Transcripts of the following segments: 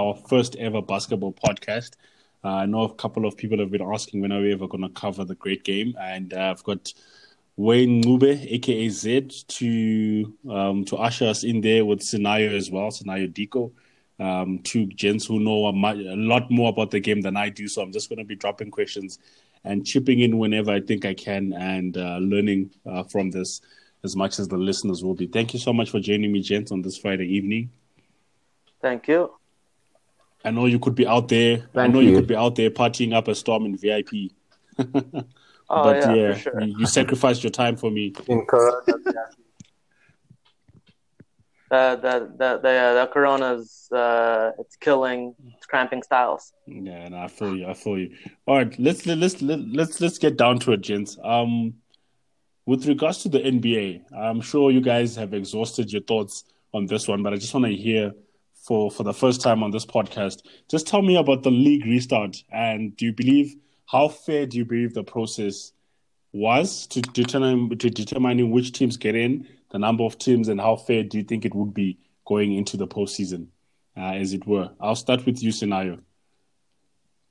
our first ever basketball podcast. Uh, I know a couple of people have been asking when are we ever going to cover the great game, and uh, I've got Wayne Ncube, aka Zed, to um, to usher us in there with Scenario as well, Scenario Diko. Um, two gents who know a, much, a lot more about the game than I do, so I'm just going to be dropping questions and chipping in whenever I think I can and uh, learning uh, from this as much as the listeners will be. Thank you so much for joining me, gents, on this Friday evening. Thank you. I know you could be out there. Thank I know you. you. could be out there partying up a storm in VIP. Oh but yeah, yeah, sure. you, you sacrificed your time for me. in Corona. The the the the, uh, the corona's uh, it's killing, it's cramping styles. Yeah, no, I feel you. I feel you. All right, let's let's let's let's let's get down to it, gents. Um, with regards to the NBA, I'm sure you guys have exhausted your thoughts on this one, but I just want to hear for for the first time on this podcast. Just tell me about the league restart, and do you believe how fair do you believe the process was to determine to determining which teams get in, the number of teams, and how fair do you think it would be going into the postseason, uh, as it were? I'll start with you, Scenario.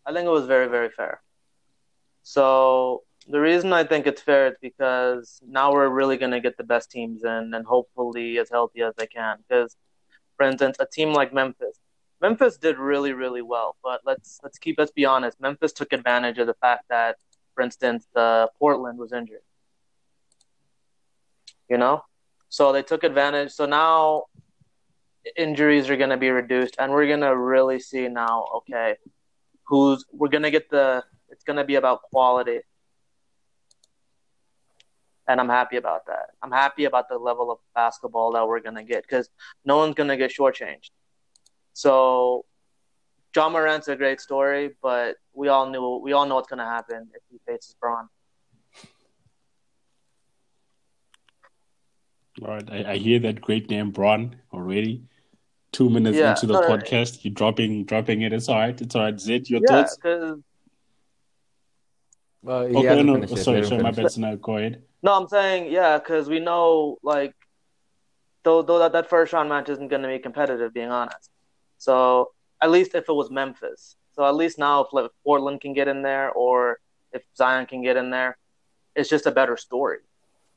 I think it was very very fair. So the reason I think it's fair is because now we're really gonna get the best teams in, and hopefully as healthy as they can. Because, for instance, a team like Memphis, Memphis did really really well, but let's let's keep let's be honest. Memphis took advantage of the fact that, for instance, the Portland was injured. You know, so they took advantage. So now injuries are going to be reduced, and we're going to really see now. Okay, who's we're going to get the. It's going to be about quality, and I'm happy about that. I'm happy about the level of basketball that we're going to get because no one's going to get shortchanged. So, Ja Morant's a great story, but we all knew we all know what's going to happen if he faces Bron. All right, I, I hear that great name, Bron, already. Two minutes Yeah, into the no, no, podcast, you're dropping dropping it. It's all right. It's all right. Zed, your Yeah, thoughts? Because Well, he Okay, hasn't no, finished sorry, Let sorry, my finish. bad. Now go ahead. No, I'm saying yeah, because we know like though though that, that first round match isn't going to be competitive, being honest. So at least if it was Memphis, so at least now if like, Portland can get in there or if Zion can get in there, it's just a better story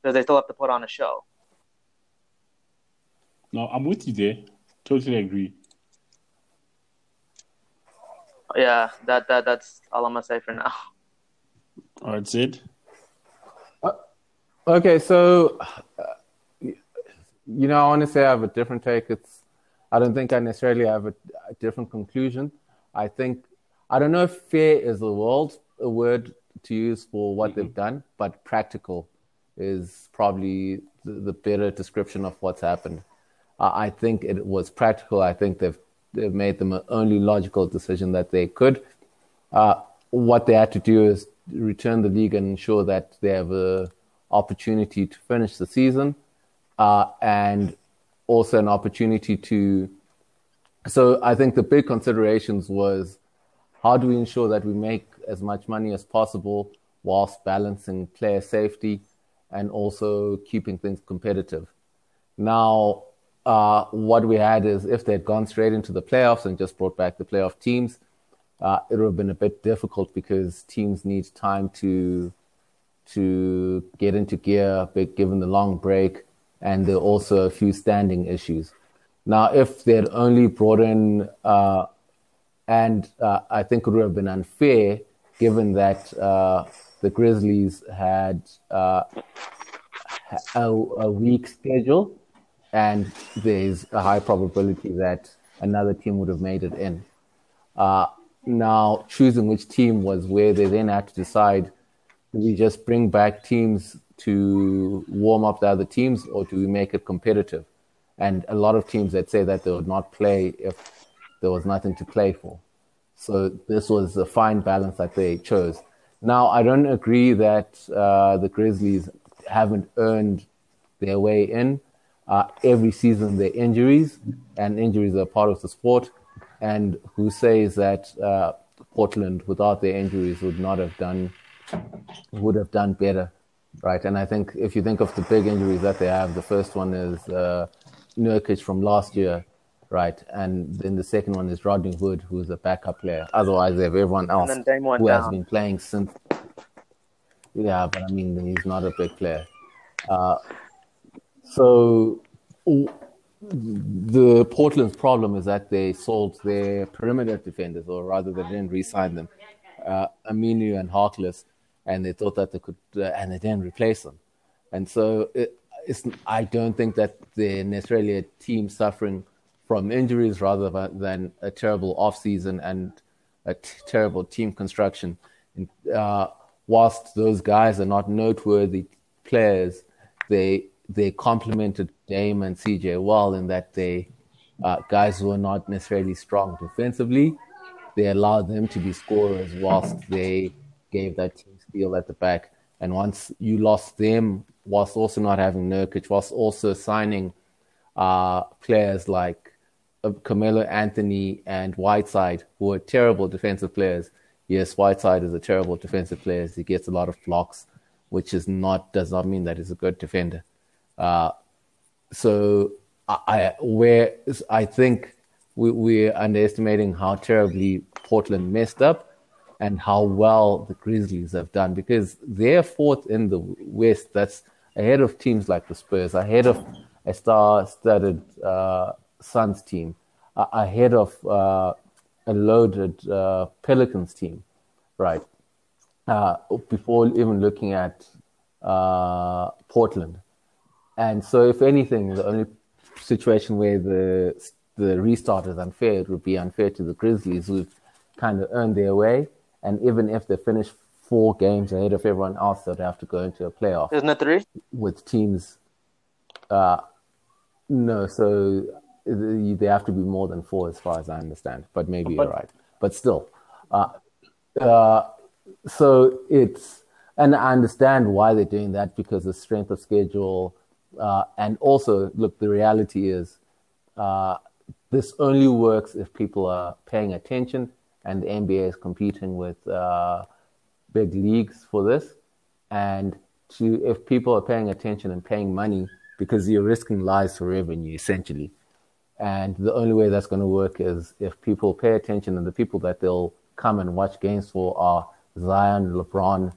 because they still have to put on a show. No, I'm with you there. Totally agree. Yeah, that that that's all I'm gonna say for now. All right, Zed. Okay, so uh, you know, I want to say I have a different take. It's I don't think I necessarily have a, a different conclusion. I think I don't know if fair is the world a word to use for what they've done, but practical is probably the, the better description of what's happened. Uh, I think it was practical. I think they've they've made the only logical decision that they could. Uh, what they had to do is return the league and ensure that they have a opportunity to finish the season, uh, and also an opportunity to. So I think the big considerations was how do we ensure that we make as much money as possible whilst balancing player safety and also keeping things competitive. Now, uh, what we had is if they had gone straight into the playoffs and just brought back the playoff teams, uh, it would have been a bit difficult because teams need time to to get into gear, given the long break, and there are also a few standing issues. Now, if they had only brought in, uh, and uh, I think it would have been unfair, given that uh, the Grizzlies had uh, a, a weak schedule, and there's a high probability that another team would have made it in. Uh, now, choosing which team was where they then had to decide do we just bring back teams to warm up the other teams or do we make it competitive? And a lot of teams that say that they would not play if there was nothing to play for. So this was a fine balance that they chose. Now, I don't agree that uh, the Grizzlies haven't earned their way in. Uh, every season, there are injuries, and injuries are part of the sport. And who says that uh, Portland, without their injuries, would not have done would have done better, right? And I think if you think of the big injuries that they have, the first one is uh, Nurkic from last year, right? And then the second one is Rodney Hood, who's a backup player. Otherwise, they have everyone else who has been playing since. Yeah, but I mean, he's not a big player. Uh, so the Portland's problem is that they sold their perimeter defenders, or rather, they didn't re-sign them, uh, Aminu and Harkless, and they thought that they could, uh, and they didn't replace them. And so it, I don't think that they're necessarily a team suffering from injuries rather than- a terrible offseason and a t- terrible team construction. Uh, whilst those guys are not noteworthy players, they they complemented Dame and CJ well in that they uh, guys who are not necessarily strong defensively. They allowed them to be scorers whilst they gave that team steel at the back. And once you lost them, whilst also not having Nurkic, whilst also signing uh, players like uh, Carmelo Anthony and Whiteside, who are terrible defensive players. Yes, Whiteside is a terrible defensive player. He gets a lot of blocks, which is not does not mean that he's a good defender. Uh, so I, I where I think we, we're underestimating how terribly Portland messed up and how well the Grizzlies have done because they're fourth in the West. That's ahead of teams like the Spurs, ahead of a star-studded uh, Suns team, uh, ahead of uh, a loaded uh, Pelicans team, right? Uh, before even looking at uh, Portland. And so, if anything, the only situation where the the restart is unfair, it would be unfair to the Grizzlies, who've kind of earned their way. And even if they finish four games ahead of everyone else, they'd have to go into a playoff Isn't it three? with teams. Uh, no, so they have to be more than four, as far as I understand. But maybe you're right. But still, uh, uh, so it's and I understand why they're doing that because the strength of schedule, uh, and also look, the reality is uh, this only works if people are paying attention, and the NBA is competing with uh, big leagues for this, and to if people are paying attention and paying money because you're risking lives for revenue essentially. And the only way that's going to work is if people pay attention, and the people that they'll come and watch games for are Zion, LeBron,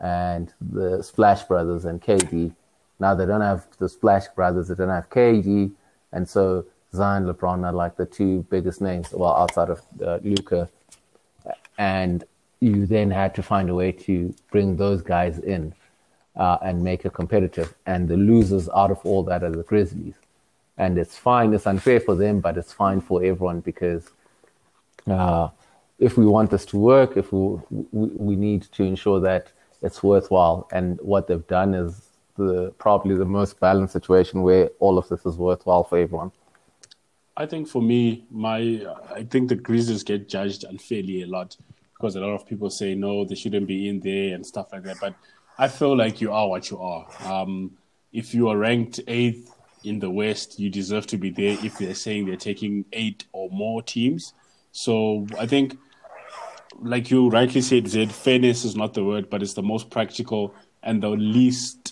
and the Splash Brothers and KD. Now they don't have the Splash Brothers, they don't have KD, and so Zion, LeBron are like the two biggest names, well, outside of uh, Luka. And you then had to find a way to bring those guys in uh, and make it competitive. And the losers out of all that are the Grizzlies. And it's fine. It's unfair for them, but it's fine for everyone because uh, if we want this to work, if we, we we need to ensure that it's worthwhile. And what they've done is the probably the most balanced situation where all of this is worthwhile for everyone. I think for me, my I think the Grizzlies get judged unfairly a lot because a lot of people say no, they shouldn't be in there and stuff like that. But I feel like you are what you are. Um, if you are ranked eighth in the West, you deserve to be there. If they're saying they're taking eight or more teams, so I think, like you rightly said, Zed, fairness is not the word, but it's the most practical and the least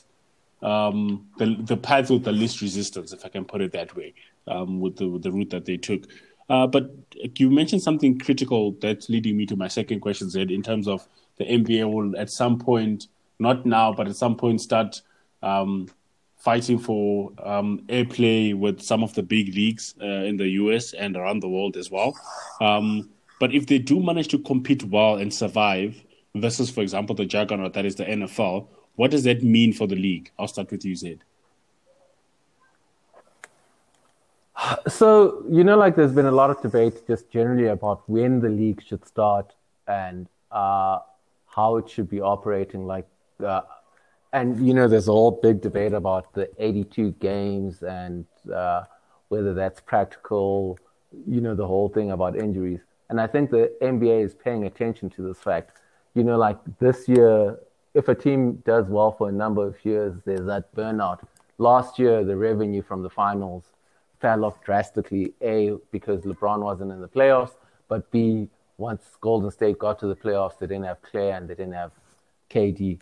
um, the the path with the least resistance, if I can put it that way, um, with the with the route that they took. Uh, but you mentioned something critical that's leading me to my second question, Zed, in terms of the NBA will at some point, not now, but at some point start um, fighting for um, airplay with some of the big leagues uh, in the US and around the world as well. Um, but if they do manage to compete well and survive versus, for example, the juggernaut that is the NFL, what does that mean for the league? I'll start with you, Zed. So, you know, like there's been a lot of debate just generally about when the league should start and uh, how it should be operating. Like, uh, and, you know, there's a whole big debate about the 82 games and uh, whether that's practical, you know, the whole thing about injuries. And I think the NBA is paying attention to this fact. You know, like this year, if a team does well for a number of years, there's that burnout. Last year, the revenue from the finals fell off drastically. A, because LeBron wasn't in the playoffs, but B, once Golden State got to the playoffs, they didn't have Clay and they didn't have KD.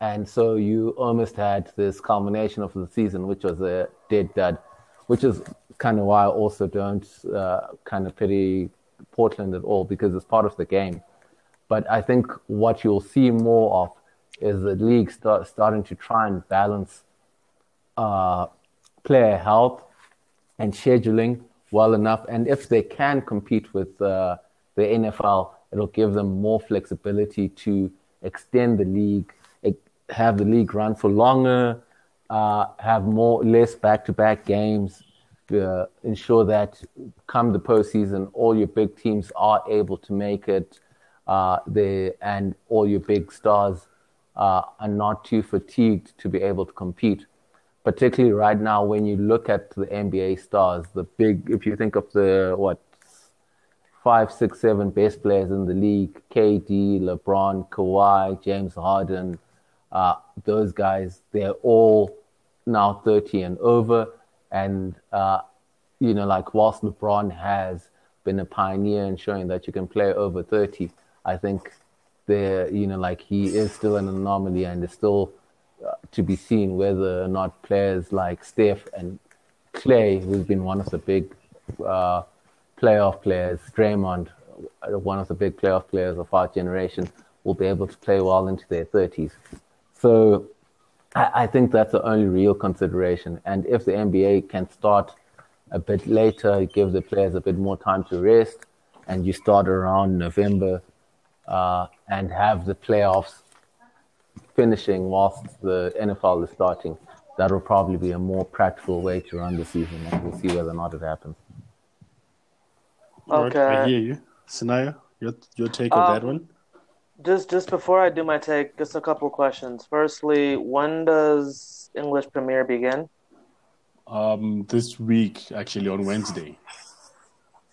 And so you almost had this culmination of the season, which was a dead dud, which is kind of why I also don't uh, kind of pity Portland at all because it's part of the game. But I think what you'll see more of is the league start, starting to try and balance uh, player health and scheduling well enough. And if they can compete with uh, the NFL, it'll give them more flexibility to extend the league, have the league run for longer, uh, have more less back-to-back games, uh, ensure that come the postseason, all your big teams are able to make it, uh, they, and all your big stars uh, are not too fatigued to be able to compete. Particularly right now, when you look at the NBA stars, the big, if you think of the what five, six, seven best players in the league: KD, LeBron, Kawhi, James Harden. Uh, those guys, they're all now 30 and over. And, uh, you know, like whilst LeBron has been a pioneer in showing that you can play over 30, I think there, you know, like he is still an anomaly and it's still uh, to be seen whether or not players like Steph and Clay, who's been one of the big uh, playoff players, Draymond, uh, one of the big playoff players of our generation, will be able to play well into their 30s. So I, I think that's the only real consideration. And if the NBA can start a bit later, give the players a bit more time to rest, and you start around November uh, and have the playoffs finishing whilst the NFL is starting, that will probably be a more practical way to run the season, and we'll see whether or not it happens. Okay. Right, I hear you. Sanaya, your, your take um, on that one? Just just before I do my take, just a couple questions. Firstly, when does English Premier begin? Um, this week, actually, on Wednesday.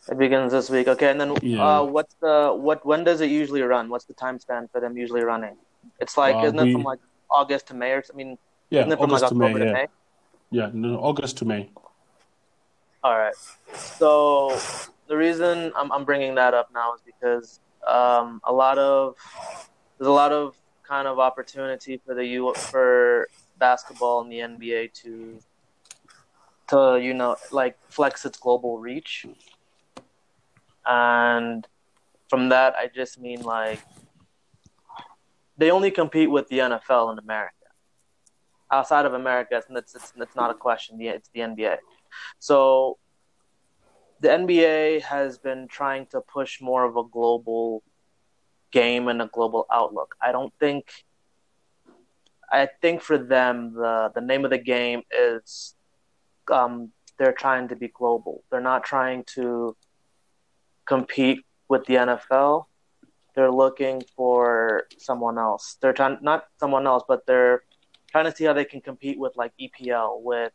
It begins this week. Okay, and then yeah. uh, what's the what? When does it usually run? What's the time span for them usually running? It's like uh, isn't we, it from like August to May or I mean, yeah, isn't it from August like October to May, yeah. May? Yeah, no, August to May. All right. So the reason I'm I'm bringing that up now is because um, a lot of there's a lot of kind of opportunity for the U for basketball and the NBA to to you know like flex its global reach, and from that I just mean like they only compete with the NFL in America. Outside of America, it's, it's, it's not a question. It's the NBA. So the NBA has been trying to push more of a global game and a global outlook. I don't think. I think for them, the the name of the game is, um, they're trying to be global. They're not trying to compete with the NFL. They're looking for someone else. They're trying not someone else, but they're trying to see how they can compete with like EPL, with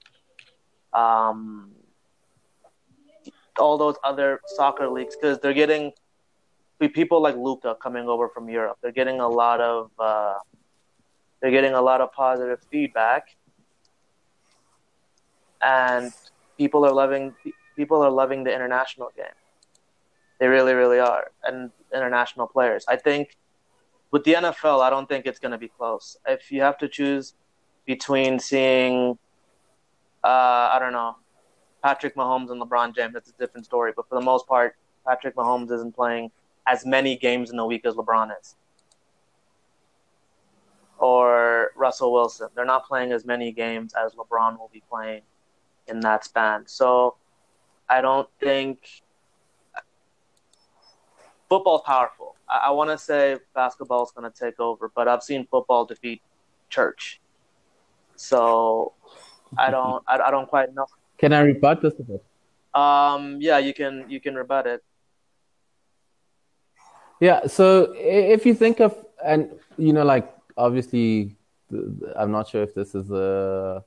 um, all those other soccer leagues because they're getting people like Luka coming over from Europe. They're getting a lot of uh, they're getting a lot of positive feedback, and people are loving people are loving the international game. They really, really are, and international players. I think with the NFL, I don't think it's going to be close. If you have to choose between seeing, uh, I don't know, Patrick Mahomes and LeBron James, that's a different story. But for the most part, Patrick Mahomes isn't playing as many games in a week as LeBron is. Or Russell Wilson. They're not playing as many games as LeBron will be playing in that span. So I don't think football's powerful. I, I want to say basketball is going to take over, but I've seen football defeat church. So I don't I, I don't quite know can I rebut this a bit? Um, yeah, you can you can rebut it. Yeah, so if you think of and you know, like obviously, I'm not sure if this is a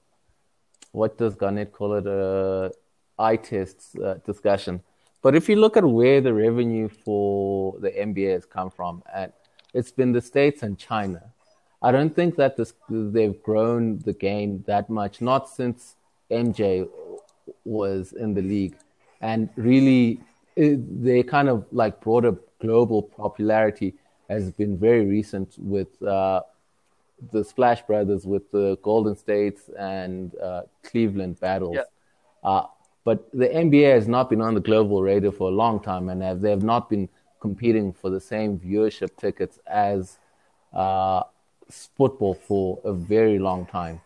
what does Garnett call it a eye test uh, discussion. But if you look at where the revenue for the NBA has come from, and it's been the states and China. I don't think that this, they've grown the game that much. Not since MJ was in the league, and really it, they kind of like broader global popularity has been very recent with uh, the Splash Brothers, with the Golden States and uh, Cleveland battles. Yeah. Uh, But the NBA has not been on the global radar for a long time, and have, they have not been competing for the same viewership tickets as uh, football for a very long time,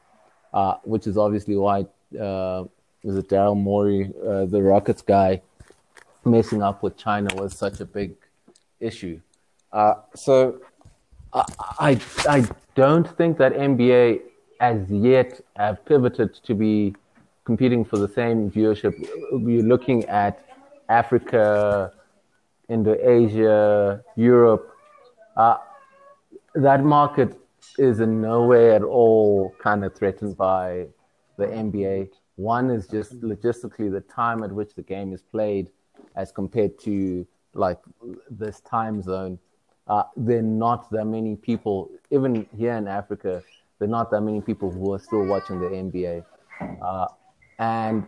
uh, which is obviously why uh, is it Daryl Morey, uh, the Rockets guy, messing up with China was such a big issue. Uh, so I, I, I don't think that NBA as yet have pivoted to be competing for the same viewership. You're looking at Africa, Indo-Asia, Europe. Uh, that market is in no way at all kind of threatened by the NBA. One is just logistically the time at which the game is played as compared to like this time zone. Uh, there are not that many people, even here in Africa, there are not that many people who are still watching the NBA. Uh, and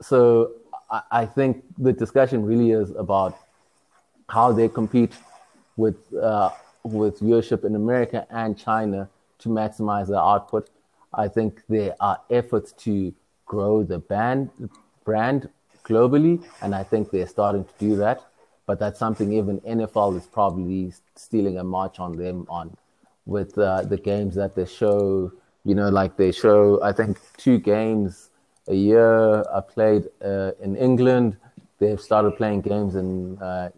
so I, I, think the discussion really is about how they compete with uh, with viewership in America and China to maximize their output. I think there are efforts to grow the band brand globally, and I think they're starting to do that. But that's something even NFL is probably stealing a march on them on, with uh, the games that they show. You know, like they show, I think two games a year I played uh, in England. They've started playing games in uh,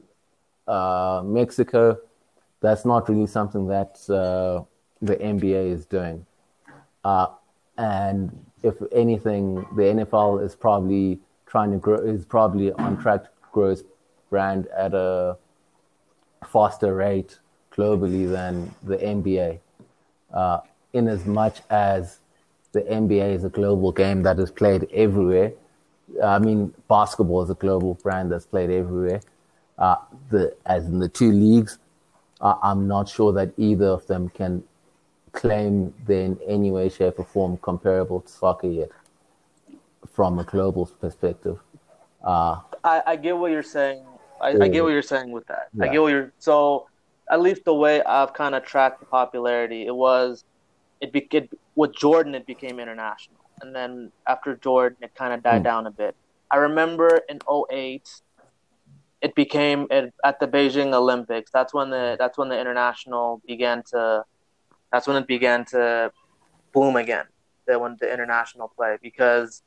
uh Mexico. That's not really something that uh, the NBA is doing. Uh, and if anything, the NFL is probably trying to grow, is probably on track to grow its brand at a faster rate globally than the NBA. Uh, in as much as the NBA is a global game that is played everywhere. I mean, basketball is a global brand that's played everywhere. Uh, the as in the two leagues, uh, I'm not sure that either of them can claim they're in any way, shape, or form comparable to soccer yet from a global perspective. Uh, I, I get what you're saying. I, I, get what you're saying with that. Yeah. I get what you're so. At least the way I've kind of tracked the popularity, it was it, be, it with Jordan it became international, and then after Jordan it kind of died mm. down a bit. I remember in 08, it became it, at the Beijing Olympics. That's when the that's when the international began to that's when it began to boom again. That when the international play because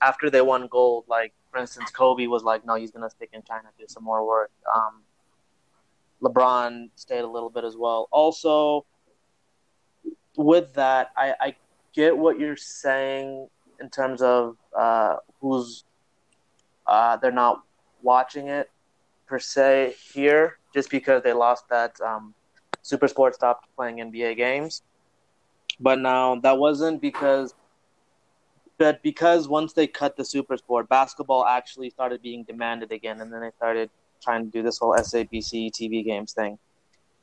after they won gold, like for instance, Kobe was like, no, he's gonna stick in China, do some more work. Um, LeBron stayed a little bit as well. Also, with that, I, I get what you're saying in terms of uh, who's uh, they're not watching it per se here, just because they lost that um, Super Sport stopped playing NBA games. But now that wasn't because, but because once they cut the Super Sport, basketball actually started being demanded again, and then they started trying to do this whole SABC TV games thing,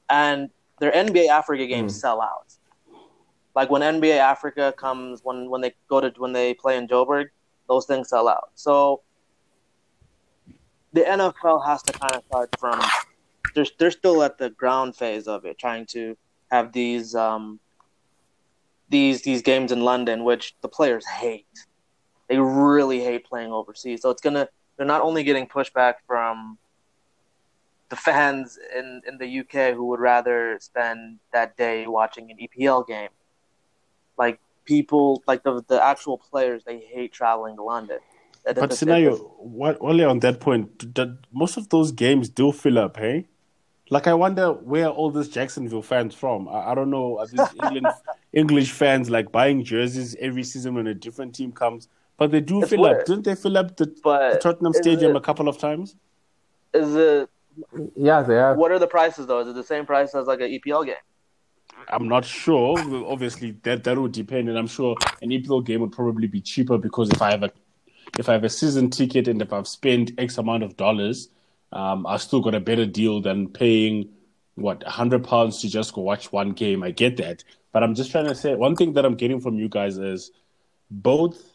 and their NBA Africa games mm. sell out. Like when NBA Africa comes, when when they go to when they play in Joburg, those things sell out. So the NFL has to kind of start from they're they're still at the ground phase of it, trying to have these um, these these games in London, which the players hate. They really hate playing overseas. So it's gonna they're not only getting pushback from the fans in, in the UK who would rather spend that day watching an EPL game. Like people, like the the actual players, they hate traveling to London. But scenario, what only on that point, that most of those games do fill up, hey? Like I wonder where all these Jacksonville fans from. I, I don't know. Are these England English fans like buying jerseys every season when a different team comes? But they do it's fill weird. up. Didn't they fill up the, the Tottenham Stadium it, a couple of times? Is it? Yeah, they are. What are the prices though? Is it the same price as like an EPL game? I'm not sure. Obviously, that that would depend, and I'm sure an EPL game would probably be cheaper because if I have a if I have a season ticket and if I've spent X amount of dollars, um, I still got a better deal than paying what hundred pounds to just go watch one game. I get that, but I'm just trying to say one thing that I'm getting from you guys is both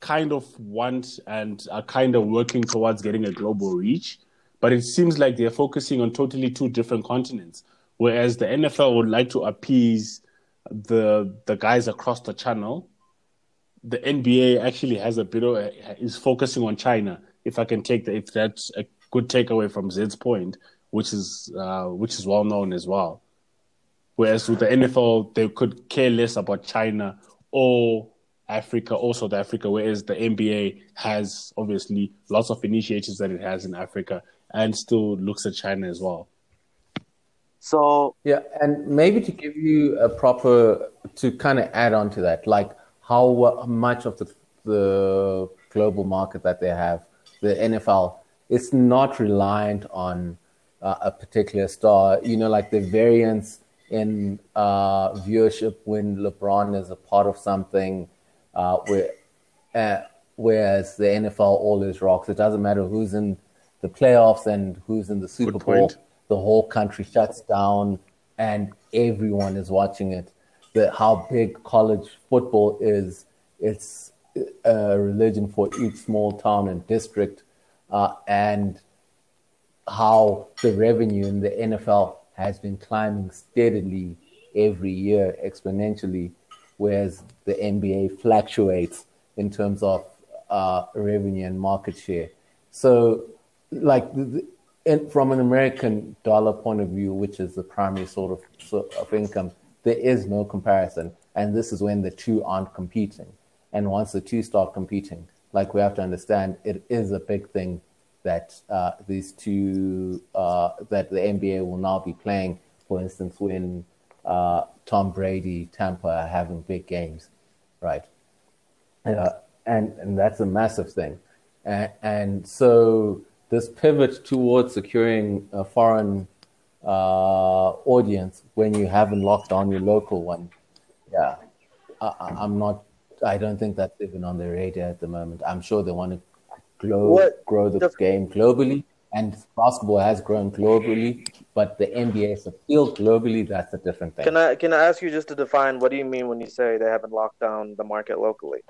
kind of want and are kind of working towards getting a global reach, but it seems like they're focusing on totally two different continents. Whereas the NFL would like to appease the the guys across the channel, the NBA actually has a bit of is focusing on China. If I can take if that's a good takeaway from Zed's point, which is uh, which is well known as well. Whereas with the NFL, they could care less about China or Africa or South Africa, whereas the NBA has obviously lots of initiatives that it has in Africa and still looks at China as well. So yeah, and maybe to give you a proper to kind of add on to that, like how much of the the global market that they have, the NFL, it's not reliant on uh, a particular star. You know, like the variance in uh, viewership when LeBron is a part of something, uh, where, uh, whereas the NFL always rocks. It doesn't matter who's in the playoffs and who's in the Super Bowl. The whole country shuts down and everyone is watching it. The, how big college football is, it's a religion for each small town and district. Uh, and how the revenue in the NFL has been climbing steadily every year exponentially, whereas the NBA fluctuates in terms of uh, revenue and market share. So, like the, in, from an American dollar point of view, which is the primary sort of sort of income, there is no comparison, and this is when the two aren't competing. And once the two start competing, like we have to understand, it is a big thing that uh, these two uh, that the NBA will now be playing. For instance, when uh, Tom Brady, Tampa are having big games, right? Uh, and and that's a massive thing, and, and, so this pivot towards securing a foreign uh, audience when you haven't locked down your local one, yeah, I, I'm not. I don't think that's even on their radar at the moment. I'm sure they want to grow, what, grow the, the game globally. And basketball has grown globally, but the NBA is appeal globally. That's a different thing. Can I can I ask you just to define what do you mean when you say they haven't locked down the market locally?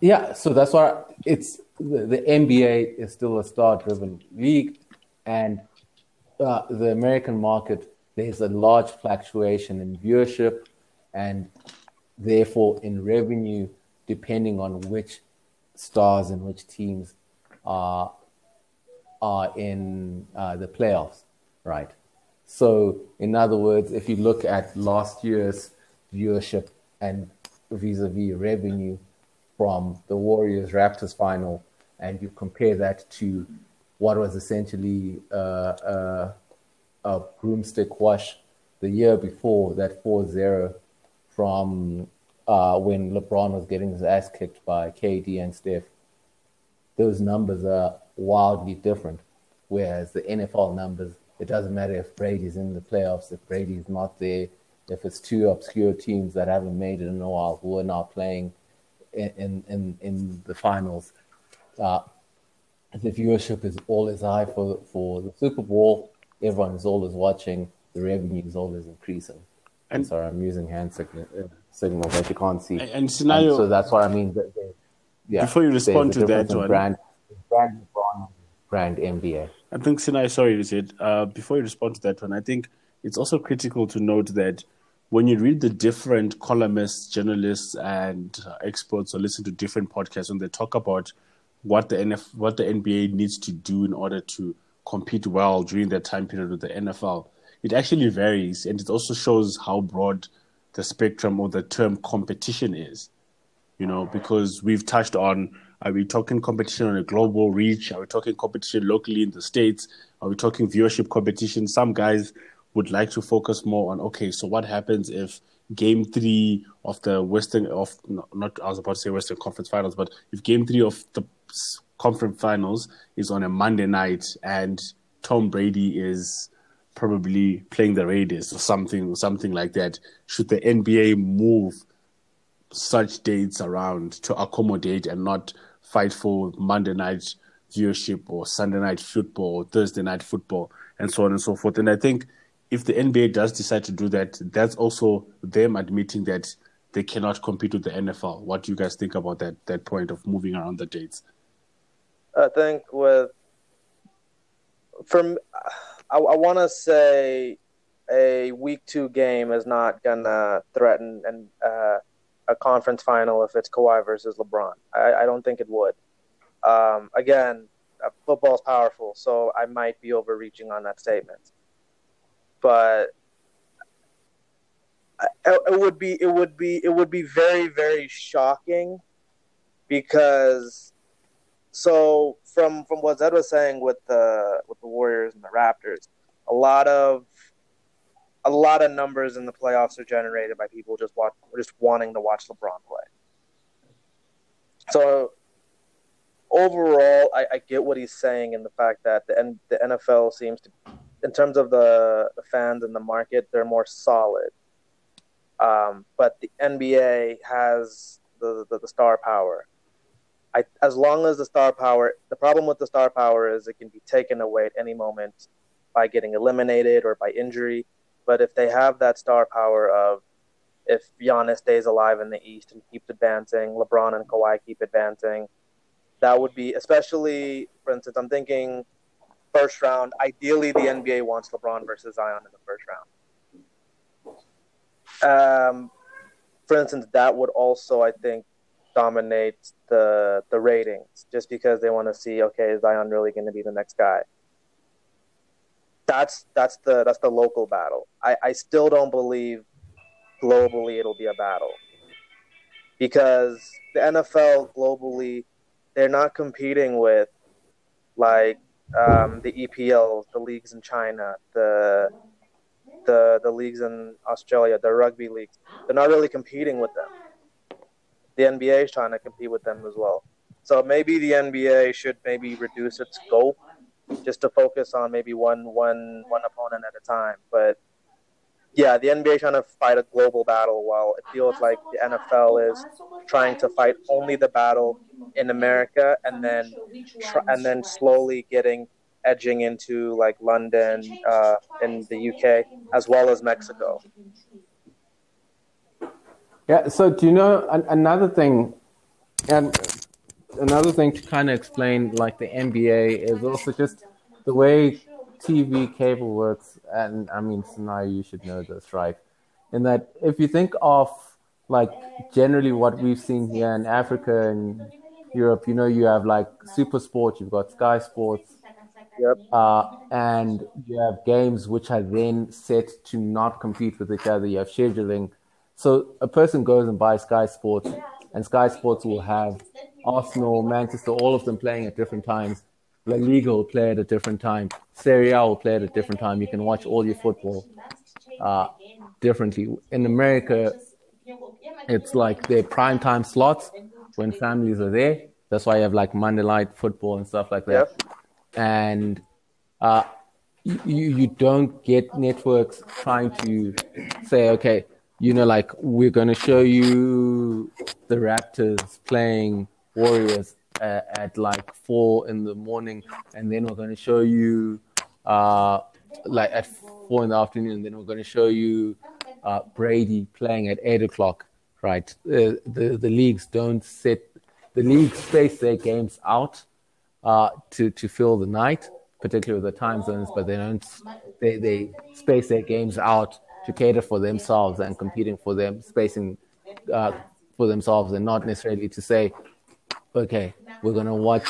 Yeah, so that's why it's the, the NBA is still a star-driven league, and uh, the American market there's a large fluctuation in viewership, and therefore in revenue depending on which stars and which teams are are in uh, the playoffs, right? So, in other words, if you look at last year's viewership and vis-a-vis revenue from the Warriors Raptors final, and you compare that to what was essentially uh, uh, a broomstick wash the year before, that 4-0 from uh, when LeBron was getting his ass kicked by KD and Steph, those numbers are wildly different. Whereas the NFL numbers, it doesn't matter if Brady's in the playoffs, if Brady's not there, if it's two obscure teams that haven't made it in a while who are not playing in in in the finals. Uh, the viewership is always high for for the Super Bowl. Everyone is always watching. The revenue is always increasing. And sorry, I'm using hand signal, uh, signal that you can't see. And, and scenario. so that's what I mean. yeah, before you respond to that one, brand, brand, brand NBA. I think Sinai, sorry, you said uh, before you respond to that one, I think it's also critical to note that when you read the different columnists, journalists, and experts, or listen to different podcasts when they talk about what the NF, what the NBA needs to do in order to compete well during that time period with the NFL, it actually varies, and it also shows how broad the spectrum or the term competition is. You know, because we've touched on are we talking competition on a global reach? Are we talking competition locally in the states? Are we talking viewership competition? Some guys would like to focus more on okay, so what happens if game three of the Western of not I was about to say Western Conference Finals, but if game three of the conference finals is on a Monday night and Tom Brady is probably playing the Raiders or something, something like that. Should the NBA move such dates around to accommodate and not fight for Monday night viewership or Sunday night football or Thursday night football and so on and so forth? And I think if the NBA does decide to do that, that's also them admitting that they cannot compete with the NFL. What do you guys think about that that point of moving around the dates? I think with from I, I want to say a week two game is not gonna threaten and uh, a conference final if it's Kawhi versus LeBron. I, I don't think it would. Um, again, football is powerful, so I might be overreaching on that statement. But it would be it would be it would be very very shocking because so from from what Zed was saying with the with the Warriors and the Raptors, a lot of a lot of numbers in the playoffs are generated by people just watch just wanting to watch LeBron play. So overall, I, I get what he's saying in the fact that the N, the NFL seems to, in terms of the, the fans and the market, they're more solid. Um, but the NBA has the, the, the star power. I, as long as the star power, the problem with the star power is it can be taken away at any moment by getting eliminated or by injury. But if they have that star power of if Giannis stays alive in the East and keeps advancing, LeBron and Kawhi keep advancing, that would be especially, for instance, I'm thinking first round. Ideally, the NBA wants LeBron versus Zion in the first round. Um, for instance, that would also, I think, dominate the the ratings just because they want to see, okay, is Zion really going to be the next guy? That's that's the that's the local battle. I, I still don't believe globally it'll be a battle because the NFL globally they're not competing with like um, the EPL, the leagues in China, the the the leagues in Australia, the rugby leagues. They're not really competing with them. The NBA is trying to compete with them as well. So maybe the NBA should maybe reduce its scope just to focus on maybe one one one opponent at a time. But yeah, the NBA trying to fight a global battle while it feels like the NFL is trying to fight only the battle in America and then tr- and then slowly getting edging into like London uh, in the UK as well as Mexico. Yeah. So do you know an- another thing, and another thing to kind of explain like the NBA is also just the way TV cable works, and I mean, now you should know this, right? In that, if you think of like generally what we've seen here in Africa and Europe, you know, you have like Super Sport, you've got Sky Sports, Yep. uh, and you have games which are then set to not compete with each other. You have scheduling. So a person goes and buys Sky Sports, and Sky Sports will have Arsenal, Manchester, all of them playing at different times. La Liga will play at a different time. Serie A will play at a different time. You can watch all your football uh, differently. In America, it's like their prime time slots when families are there. That's why you have like Monday night football and stuff like that. Yep. And uh, you, you don't get networks trying to say, okay, you know, like we're going to show you the Raptors playing Warriors uh, at like four in the morning, and then we're going to show you uh, like at four in the afternoon, and then we're going to show you uh, Brady playing at eight o'clock. Right? Uh, the the leagues don't set the leagues space their games out uh, to to fill the night, particularly with the time zones, but they don't they they space their games out to cater for themselves and competing for them, spacing uh, for themselves, and not necessarily to say, okay, we're gonna watch,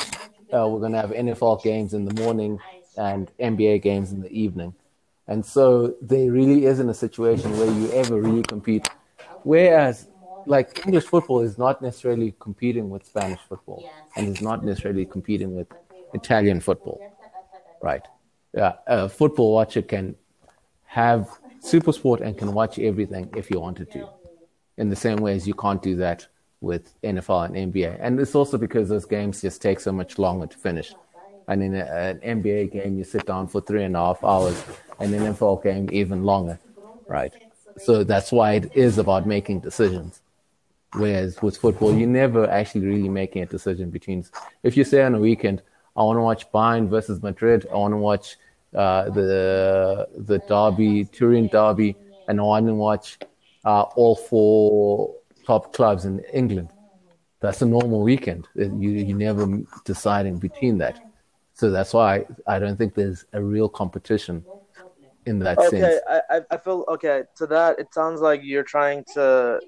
uh, we're gonna have NFL games in the morning and NBA games in the evening, and so there really isn't a situation where you ever really compete. Whereas, like English football is not necessarily competing with Spanish football, and is not necessarily competing with Italian football, right? Yeah, a football watcher can have super sport and can watch everything if you wanted to in the same way as you can't do that with NFL and NBA. And it's also because those games just take so much longer to finish. And in a, an NBA game, you sit down for three and a half hours, and an NFL game, even longer, right? So that's why it is about making decisions. Whereas with football, you're never actually really making a decision between. If you say on a weekend, I want to watch Bayern versus Madrid, I want to watch uh, the the derby, Turin derby, and I want to watch uh, all four top clubs in England. That's a normal weekend. You you never deciding between that. So that's why I don't think there's a real competition in that Okay, sense. I, I I feel okay. To that, it sounds like you're trying to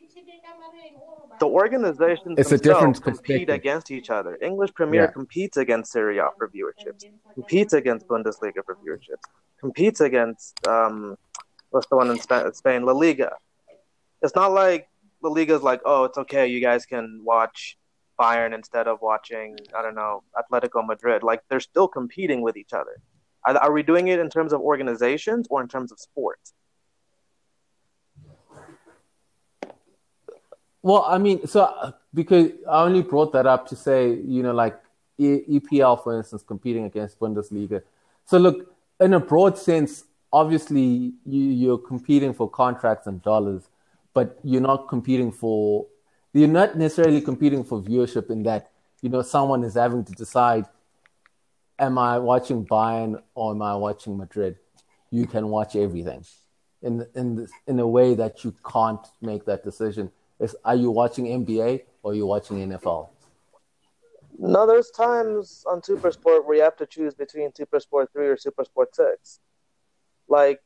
the organizations It's a themselves different compete against each other. English Premier Yeah. competes against Serie A for viewerships, competes against Bundesliga for viewerships, competes against um, what's the one in Spain, La Liga. It's not like La Liga's like, oh, it's okay, you guys can watch Bayern instead of watching, I don't know, Atletico Madrid. Like they're still competing with each other. Are, are we doing it in terms of organizations or in terms of sports? Well, I mean, so because I only brought that up to say, you know, like EPL, for instance, competing against Bundesliga. So, look, in a broad sense, obviously you, you're competing for contracts and dollars, but you're not competing for, you're not necessarily competing for viewership in that, you know, someone is having to decide, am I watching Bayern or am I watching Madrid? You can watch everything in in in a way that you can't make that decision. Is are you watching NBA or are you watching NFL? No, there's times on Supersport where you have to choose between Supersport 3 or Supersport 6. Like,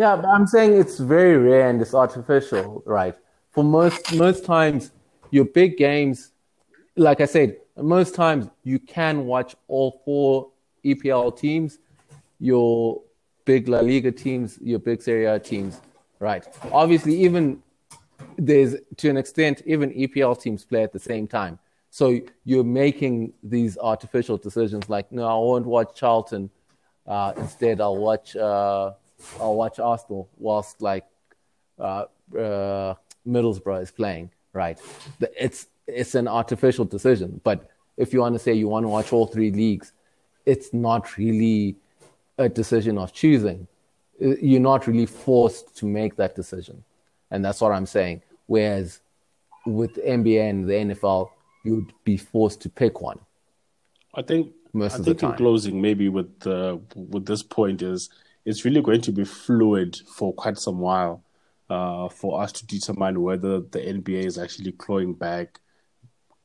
Yeah, but I'm saying it's very rare and it's artificial, right? For most most times, your big games, like I said, most times you can watch all four EPL teams, your big La Liga teams, your big Serie A teams, right? Obviously, even there's to an extent, even EPL teams play at the same time. So you're making these artificial decisions, like no, I won't watch Charlton. Uh, instead, I'll watch uh, I'll watch Arsenal whilst like uh, uh, Middlesbrough is playing. Right? It's it's an artificial decision. But if you want to say you want to watch all three leagues, it's not really a decision of choosing. Uh, You're not really forced to make that decision, and that's what I'm saying. Whereas with NBA and the NFL, you'd be forced to pick one. I think Most I of the think in closing, maybe with uh, with this point is it's really going to be fluid for quite some while uh, for us to determine whether the NBA is actually clawing back,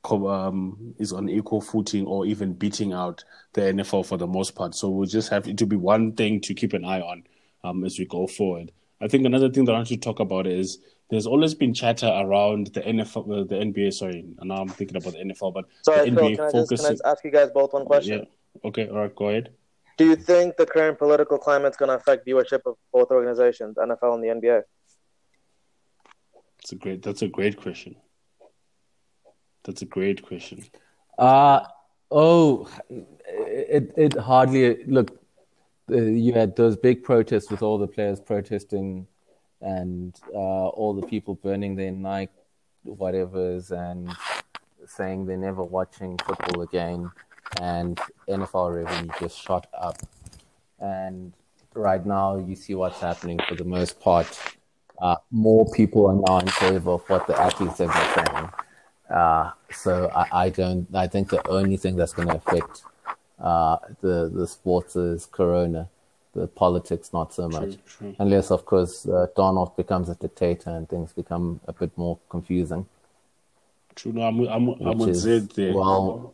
um, is on equal footing, or even beating out the NFL for the most part. So we'll just have it to be one thing to keep an eye on um, as we go forward. I think another thing that I want to talk about is there's always been chatter around the NFL, uh, the NBA. Sorry, now I'm thinking about the NFL, but sorry, the Phil, can I, just, can I just ask you guys both one question? Yeah. Okay. All right. Go ahead. Do you think the current political climate is going to affect viewership of both organizations, NFL and the NBA? That's a great. That's a great question. That's a great question. Uh oh, it it hardly look. Uh, you had those big protests with all the players protesting, and uh, all the people burning their Nike whatevers and saying they're never watching football again, and NFL revenue just shot up. And right now, you see what's happening for the most part. Uh, more people are now in favor of what the athletes have been saying. Uh, so I, I don't. I think the only thing that's going to affect uh, the the sports is Corona. The politics, not so much. True, true. Unless, of course, uh, Donald becomes a dictator and things become a bit more confusing. True. No, I'm I'm I'm Which with Zed there. well,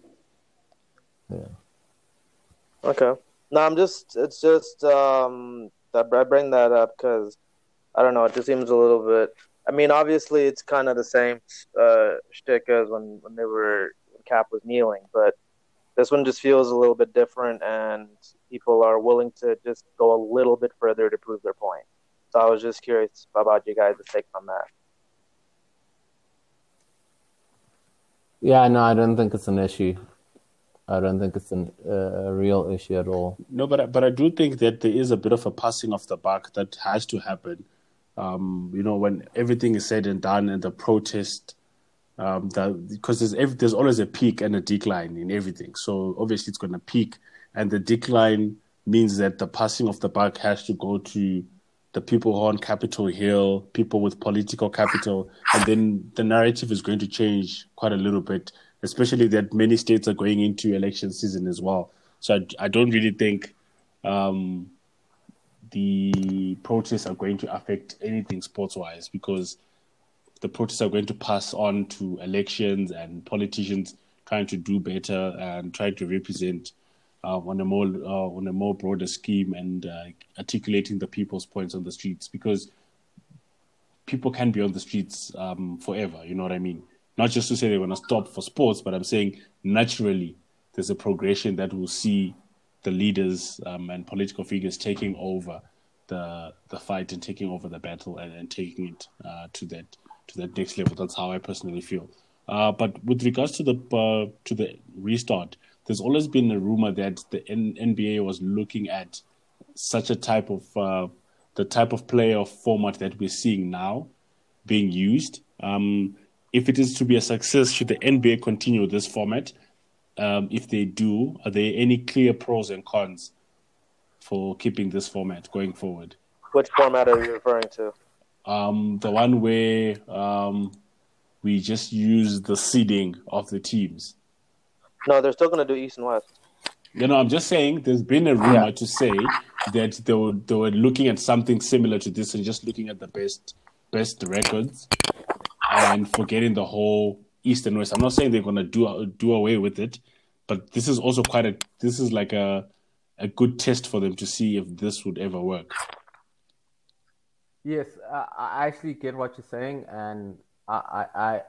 yeah. Okay. No, I'm just. It's just. Um, that I bring that up because I don't know. It just seems a little bit. I mean, obviously, it's kind of the same uh, shtick as when when they were when Cap was kneeling, but this one just feels a little bit different, and people are willing to just go a little bit further to prove their point. So I was just curious about you guys' take on that. yeah, no, I don't think it's an issue. I don't think it's an, uh, a real issue at all. No, but I- but I do think that there is a bit of a passing of the buck that has to happen. Um, you know, when everything is said and done, and the protest, um, that because there's ev- there's always a peak and a decline in everything. So obviously it's going to peak, and the decline means that the passing of the buck has to go to the people who are on Capitol Hill, people with political capital, and then the narrative is going to change quite a little bit, especially that many states are going into election season as well. So I, I don't really think um, the protests are going to affect anything sports wise because the protests are going to pass on to elections and politicians trying to do better and trying to represent uh, on a more uh, on a more broader scheme and uh, articulating the people's points on the streets because people can be on the streets um, forever. You know what I mean? Not just to say they're going to stop for sports, but I'm saying naturally there's a progression that will see the leaders um, and political figures taking over the the fight and taking over the battle and, and taking it uh, to that to that next level. That's how I personally feel. Uh, but with regards to the uh, to the restart, there's always been a rumor that the N- NBA was looking at such a type of uh, the type of playoff format that we're seeing now being used. Um, if it is to be a success, should the NBA continue this format? Um, if they do, are there any clear pros and cons for keeping this format going forward? Which format are you referring to? Um, the one where um, we just use the seeding of the teams. No, they're still going to do East and West. You know, I'm just saying there's been a rumor yeah. to say that they were, they were looking at something similar to this and just looking at the best best records and forgetting the whole East and West. I'm not saying they're to do do away with it, but this is also quite a this is like a a good test for them to see if this would ever work. Yes, I actually get what you're saying, and I, I,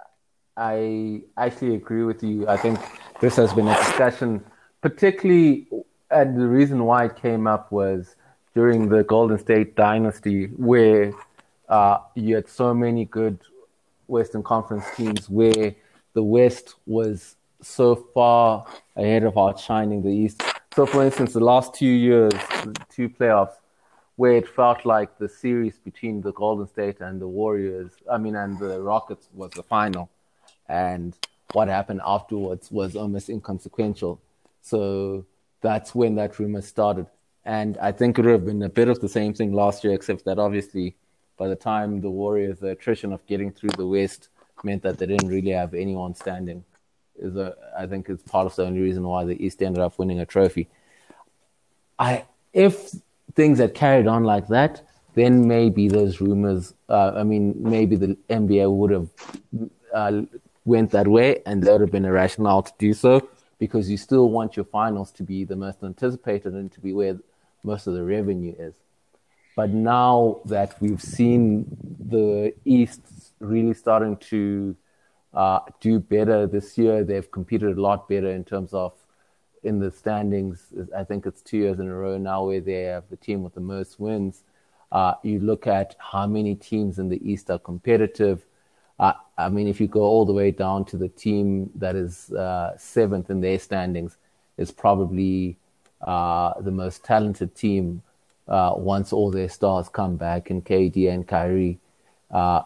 I actually agree with you. I think this has been a discussion, particularly, and the reason why it came up was during the Golden State dynasty, where uh, you had so many good Western Conference teams, where the West was so far ahead of outshining the East. So, for instance, the last two years, two playoffs, where it felt like the series between the Golden State and the Warriors, I mean, and the Rockets was the final. And what happened afterwards was almost inconsequential. So that's when that rumor started. And I think it would have been a bit of the same thing last year, except that obviously by the time the Warriors, the attrition of getting through the West meant that they didn't really have anyone standing. Is a, I think it's part of the only reason why the East ended up winning a trophy. I if things had carried on like that, then maybe those rumors. Uh, I mean, maybe the NBA would have uh, went that way, and there would have been a rationale to do so because you still want your finals to be the most anticipated and to be where most of the revenue is. But now that we've seen the East really starting to uh, do better this year, they've competed a lot better in terms of in the standings. I think it's two years in a row now where they have the team with the most wins. Uh, you look at how many teams in the East are competitive. Uh, I mean, if you go all the way down to the team that is uh, seventh in their standings, is probably uh, the most talented team uh, once all their stars come back in KD and Kyrie. Uh,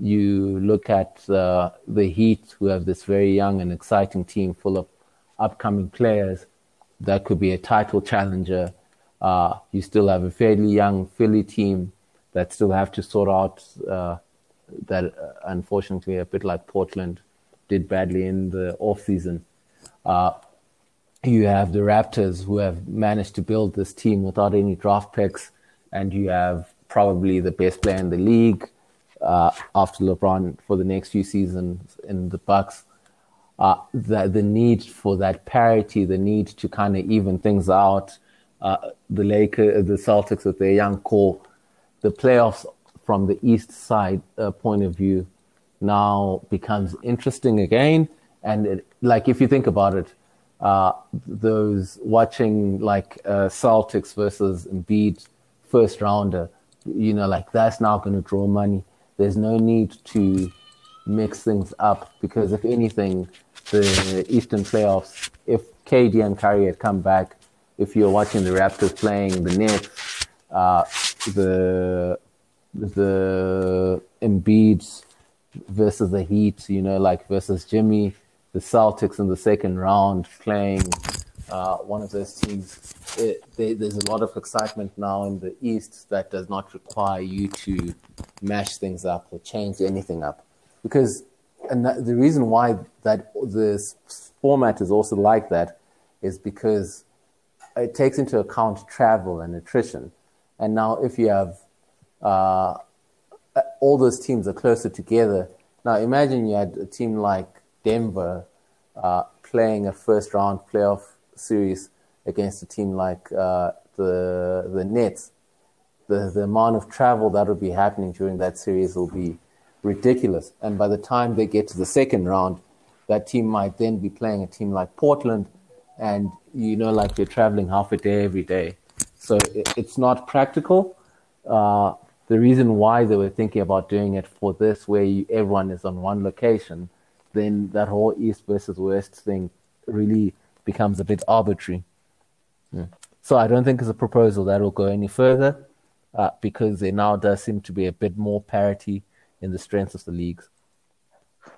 you look at the Heat, who have this very young and exciting team full of upcoming players that could be a title challenger. Uh, you still have a fairly young Philly team that still have to sort out uh, that, uh, unfortunately, a bit like Portland did badly in the off season. You have the Raptors who have managed to build this team without any draft picks, and you have probably the best player in the league uh, after LeBron for the next few seasons in the Bucks uh, the, the need for that parity, the need to kind of even things out. Uh, the Lakers, the Celtics with their young core, the playoffs from the East side uh, point of view now becomes interesting again. And it, like if you think about it, uh, those watching like uh, Celtics versus Embiid first rounder, you know, like that's now going to draw money. There's no need to mix things up because if anything, the Eastern playoffs, if KD and Kyrie had come back, if you're watching the Raptors playing the Nets, uh, the the Embiid versus the Heat, you know, like versus Jimmy, the Celtics in the second round playing uh, one of those teams. It, they, there's a lot of excitement now in the East that does not require you to mash things up or change anything up, because and that, the reason why that this format is also like that is because it takes into account travel and attrition. And now, if you have uh, all those teams are closer together, now imagine you had a team like Denver uh, playing a first round playoff series against a team like uh, the the Nets. the, the amount of travel that will be happening during that series will be ridiculous. And by the time they get to the second round, that team might then be playing a team like Portland, and you know, like you're traveling half a day every day. So it, it's not practical. Uh, the reason why they were thinking about doing it for this, where you, everyone is on one location, then that whole East versus West thing really becomes a bit arbitrary. Hmm. So I don't think it's a proposal that will go any further uh, because there now does seem to be a bit more parity in the strengths of the leagues.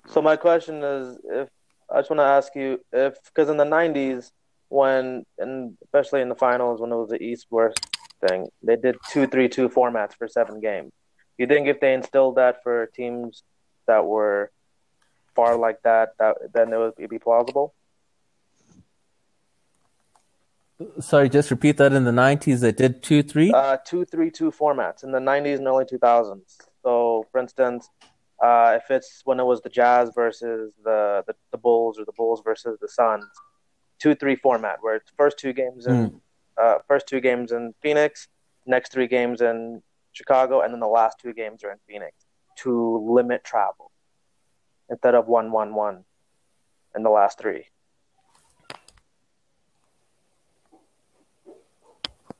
So my question is, if I just want to ask you if because in the '90s, when and especially in the finals when it was the East West thing, they did two three two formats for seven games. You think if they instilled that for teams that were far like that, that then it would be plausible? Sorry, just repeat that. In the nineties, they did two three. Uh, two three two formats in the nineties and early two thousands. So, for instance, uh, if it's when it was the Jazz versus the, the, the Bulls or the Bulls versus the Suns, two three format where it's first two games in mm. uh, first two games in Phoenix, next three games in Chicago, and then the last two games are in Phoenix to limit travel instead of one one one in the last three.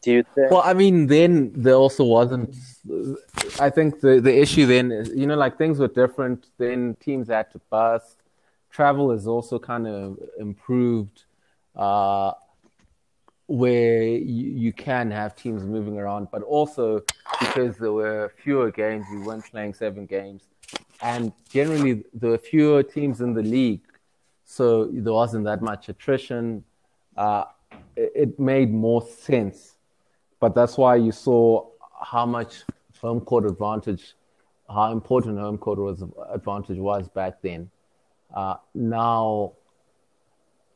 Do you think? Well, I mean, then there also wasn't. I think the the issue then is, you know, like things were different. Then teams had to bust. Travel is also kind of improved, uh, where you, you can have teams moving around, but also because there were fewer games, you weren't playing seven games, and generally there were fewer teams in the league, so there wasn't that much attrition. Uh, it, it made more sense but that's why you saw how much home court advantage, how important home court was advantage was back then. Uh, now,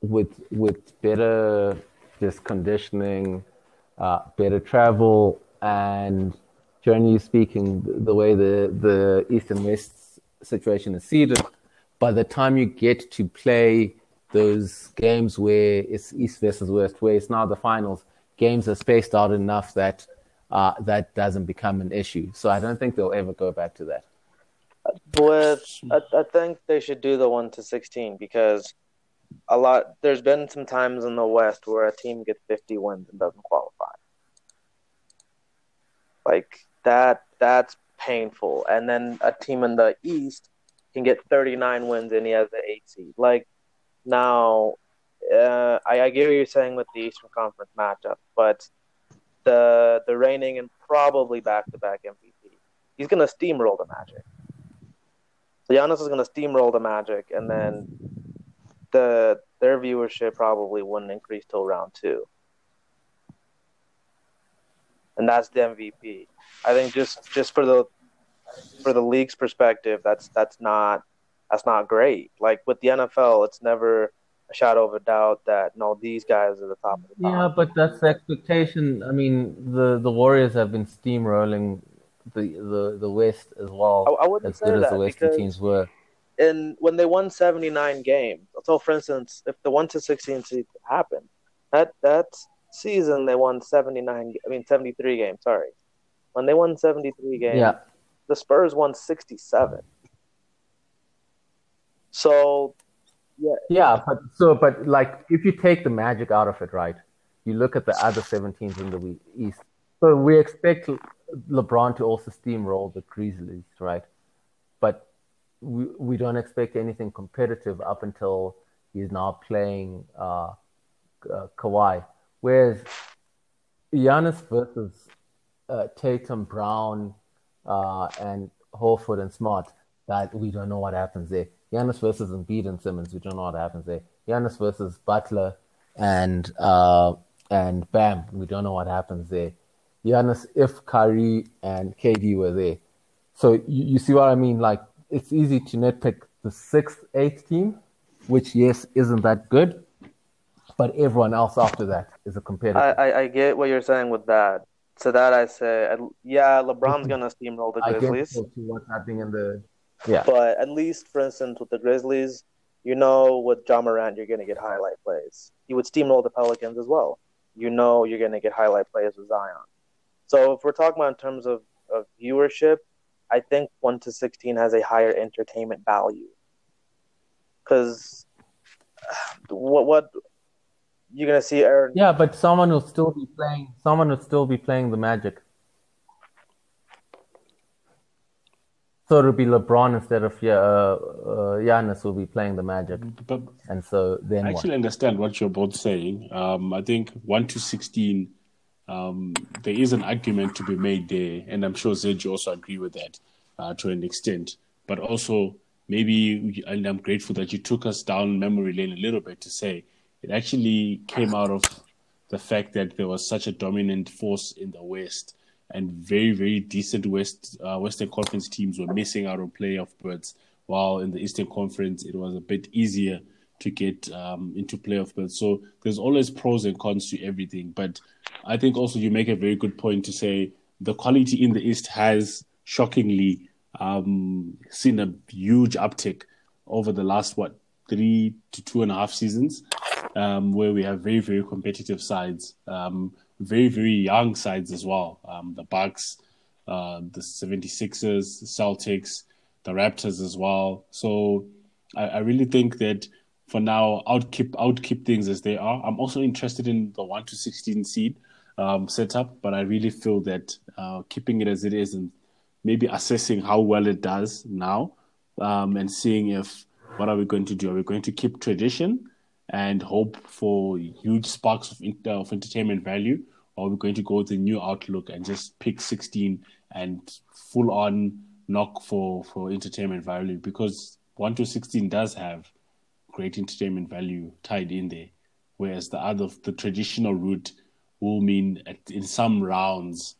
with with better just conditioning, uh, better travel, and generally speaking, the, way the the East and West situation is seeded, by the time you get to play those games where it's East versus West, where it's now the finals, games are spaced out enough that uh, that doesn't become an issue. So I don't think they'll ever go back to that. With I, I think they should do the one to sixteen because a lot. There's been some times in the West where a team gets fifty wins and doesn't qualify. Like that. That's painful. And then a team in the East can get 39 wins and he has the eight seed. Like now, uh, I, I get what you're saying with the Eastern Conference matchup, but the the reigning and probably back to back MVP, he's gonna steamroll the Magic. So Giannis is gonna steamroll the Magic, and then the their viewership probably wouldn't increase till round two, and that's the MVP. I think just just for the for the league's perspective, that's that's not that's not great. Like with the NFL, it's never a shadow of a doubt that no, these guys are the top of the top. Yeah, but that's the expectation. I mean, the the Warriors have been steamrolling the the, the West as well. I, I wouldn't as say good that as the Western teams were. And when they won seventy nine games, so for instance, if the one to sixteen season happened, that that season they won seventy nine. I mean seventy three games. Sorry, when they won seventy three games, yeah. the Spurs won sixty seven. So yeah. Yeah, but so but like if you take the magic out of it, right? You look at the other 17s in the East. So we expect LeBron to also steamroll the Grizzlies, right? But we we don't expect anything competitive up until he's now playing uh, uh, Kawhi. Whereas Giannis versus uh, Tatum, Brown, uh, and Horford and Smart, that we don't know what happens there. Giannis versus Embiid and Simmons. We don't know what happens there. Giannis versus Butler and uh, and Bam. We don't know what happens there. Giannis if Kyrie and KD were there. So you, you see what I mean? Like it's easy to nitpick the sixth, eighth team, which yes isn't that good, but everyone else after that is a competitor. I, I, I get what you're saying with that. So that I say, yeah, LeBron's gonna steamroll the Grizzlies. I get what's happening in the yeah. But at least, for instance, with the Grizzlies, you know with Ja Morant, you're going to get highlight plays. He would steamroll the Pelicans as well. You know you're going to get highlight plays with Zion. So if we're talking about in terms of, of viewership, I think one to sixteen has a higher entertainment value. Because what what you're gonna see Aaron? Yeah, but someone will still be playing. Someone will still be playing the Magic. So it'll be LeBron instead of yeah, uh, uh, Giannis will be playing the Magic, But and so then I what? actually understand what you're both saying. Um, I think one to sixteen, um, there is an argument to be made there, and I'm sure Zedge also agree with that uh, to an extent. But also, maybe, and I'm grateful that you took us down memory lane a little bit to say it actually came out of the fact that there was such a dominant force in the West, and very, very decent West uh, Western Conference teams were missing out on playoff berths, while in the Eastern Conference it was a bit easier to get um, into playoff berths. So there's always pros and cons to everything. But I think also you make a very good point to say the quality in the East has shockingly um, seen a huge uptick over the last what three to two and a half seasons, um, where we have very very competitive sides, um, very very young sides as well. Um, the Bucks, uh, the 76ers, the Celtics, the Raptors as well. So I, I really think that for now, I'll keep I'll keep things as they are. I'm also interested in the one to sixteen seed um, setup, but I really feel that uh, keeping it as it is and maybe assessing how well it does now, um, and seeing if what are we going to do? Are we going to keep tradition and hope for huge sparks of, in- of entertainment value, or we're we going to go with the new outlook and just pick sixteen and full on knock for for entertainment value? Because one to sixteen does have great entertainment value tied in there. Whereas the other, the traditional route will mean at, in some rounds,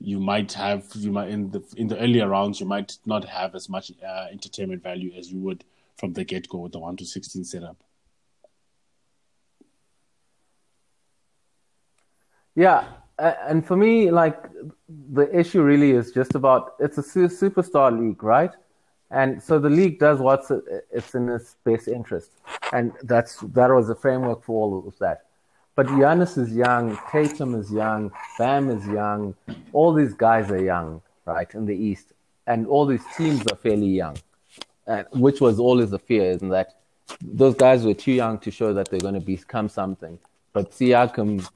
you might have, you might in the in the earlier rounds, you might not have as much uh, entertainment value as you would from the get go with the one to sixteen setup. Yeah, and for me, like the issue really is just about it's a superstar league, right? And so the league does what's it's in its best interest, and that's that was the framework for all of that. But Giannis is young, Tatum is young, Bam is young, all these guys are young, right, in the East, and all these teams are fairly young, and which was always the fear, isn't that those guys were too young to show that they're going to become something. But Siakam,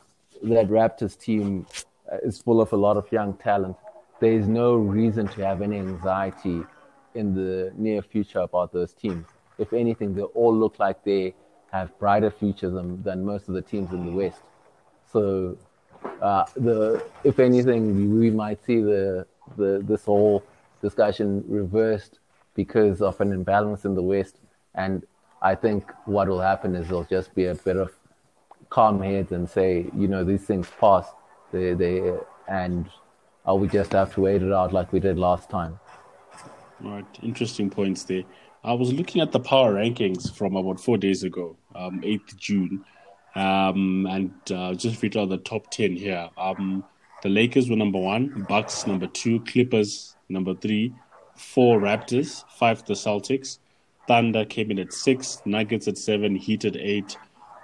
that Raptors team uh, is full of a lot of young talent. There is no reason to have any anxiety in the near future about those teams. If anything, they all look like they have brighter futures than, than most of the teams in the West. So, uh, the if anything, we, might see the, the this whole discussion reversed because of an imbalance in the West. And I think what will happen is there'll just be a bit of calm heads and say, you know, these things pass. They, they, and uh, we just have to wait it out like we did last time. Right, interesting points there. I was looking at the power rankings from about four days ago, um, 8th June, um, and uh, just read out the top 10 here. Um, the Lakers were number one, Bucks number two, Clippers number three, four Raptors, five the Celtics, Thunder came in at six, Nuggets at seven, Heat at eight,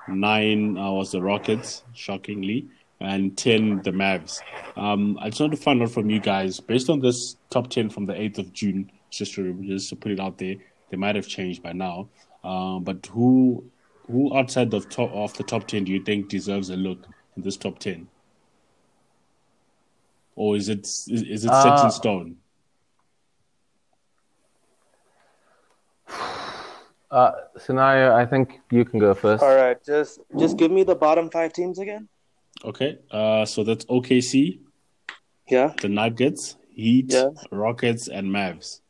nine uh, was the Rockets, shockingly, and 10 the Mavs. Um, I just want to find out from you guys, based on this top 10 from the 8th of June, just to, just to put it out there, they might have changed by now. Um, but who who outside the top of the top 10 do you think deserves a look in this top 10? Or is it is, is it set Uh, in stone? Uh, scenario, I think you can go first. All right, just just give me the bottom five teams again. Okay, uh, so that's OKC, Yeah. the Nuggets, Heat, Yeah. Rockets, and Mavs.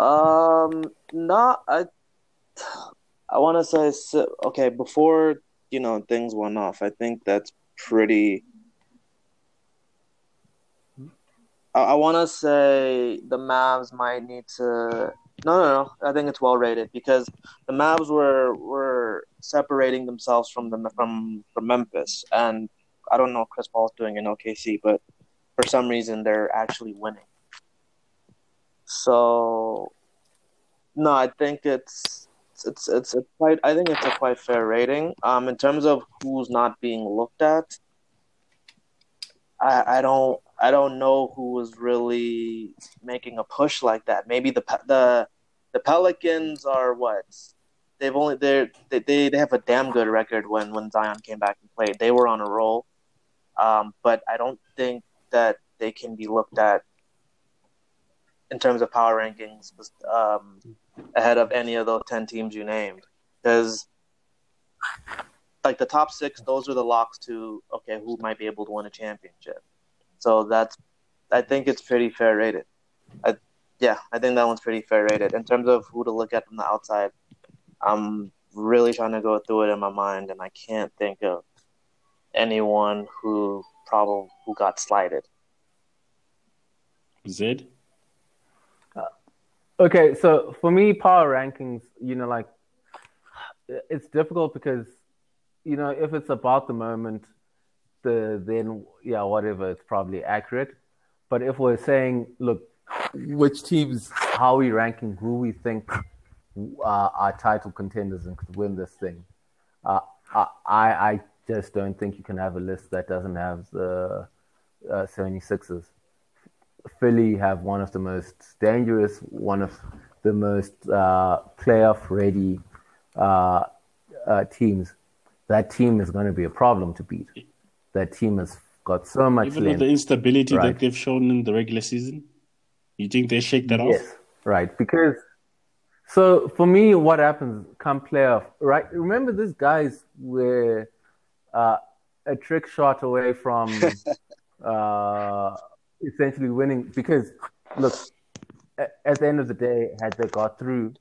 Um, not I. I want to say so- okay before you know things went off. I think that's pretty. I, I want to say the Mavs might need to. No, no, no. I think it's well rated because the Mavs were were separating themselves from the from from Memphis, and I don't know what Chris Paul's doing in OKC, but for some reason they're actually winning. So, no, I think it's it's it's a quite I think it's a quite fair rating. Um, in terms of who's not being looked at, I, I don't I don't know who was really making a push like that. Maybe the the the Pelicans are what they've only they're they they have a damn good record when when Zion came back and played. They were on a roll, um, but I don't think that they can be looked at in terms of power rankings um, ahead of any of those ten teams you named because like the top six, those are the locks to okay who might be able to win a championship. So that's I think it's pretty fair rated. I, yeah, I think that one's pretty fair rated in terms of who to look at from the outside. I'm really trying to go through it in my mind, and I can't think of anyone who probably who got slighted. Zed. Uh, okay, so for me, power rankings, you know, like it's difficult because, you know, if it's about the moment, the then yeah, whatever, it's probably accurate. But if we're saying, look, which teams, how we ranking, who we think uh, are title contenders and could win this thing, uh, I I just don't think you can have a list that doesn't have the uh, 76ers. Philly have one of the most dangerous, one of the most uh, playoff ready uh, uh, teams. That team is going to be a problem to beat. That team has got so much. Even length, with the instability right? that they've shown in the regular season, you think they shake that yes, off? right. Because so for me, what happens come playoff? Right. Remember, these guys were uh, a trick shot away from uh, essentially winning. Because look, at, at the end of the day, had they got through,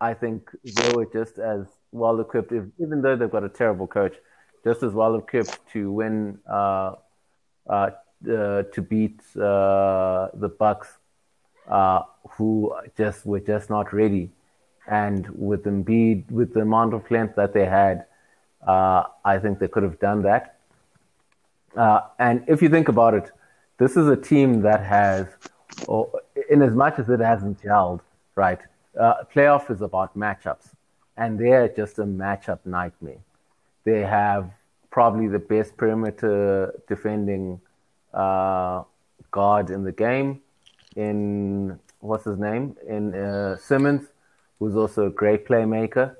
I think they were just as well equipped, even though they've got a terrible coach, just as well equipped to win, uh, uh, uh, to beat uh, the Bucks, uh, who just were just not ready. And with Embiid, with the amount of length that they had, I think they could have done that. and if you think about it, this is a team that has, in as much as it hasn't gelled, right? Playoff is about matchups, and they're just a matchup nightmare. They have probably the best perimeter defending uh, guard in the game. In what's his name? In uh, Simmons, who's also a great playmaker.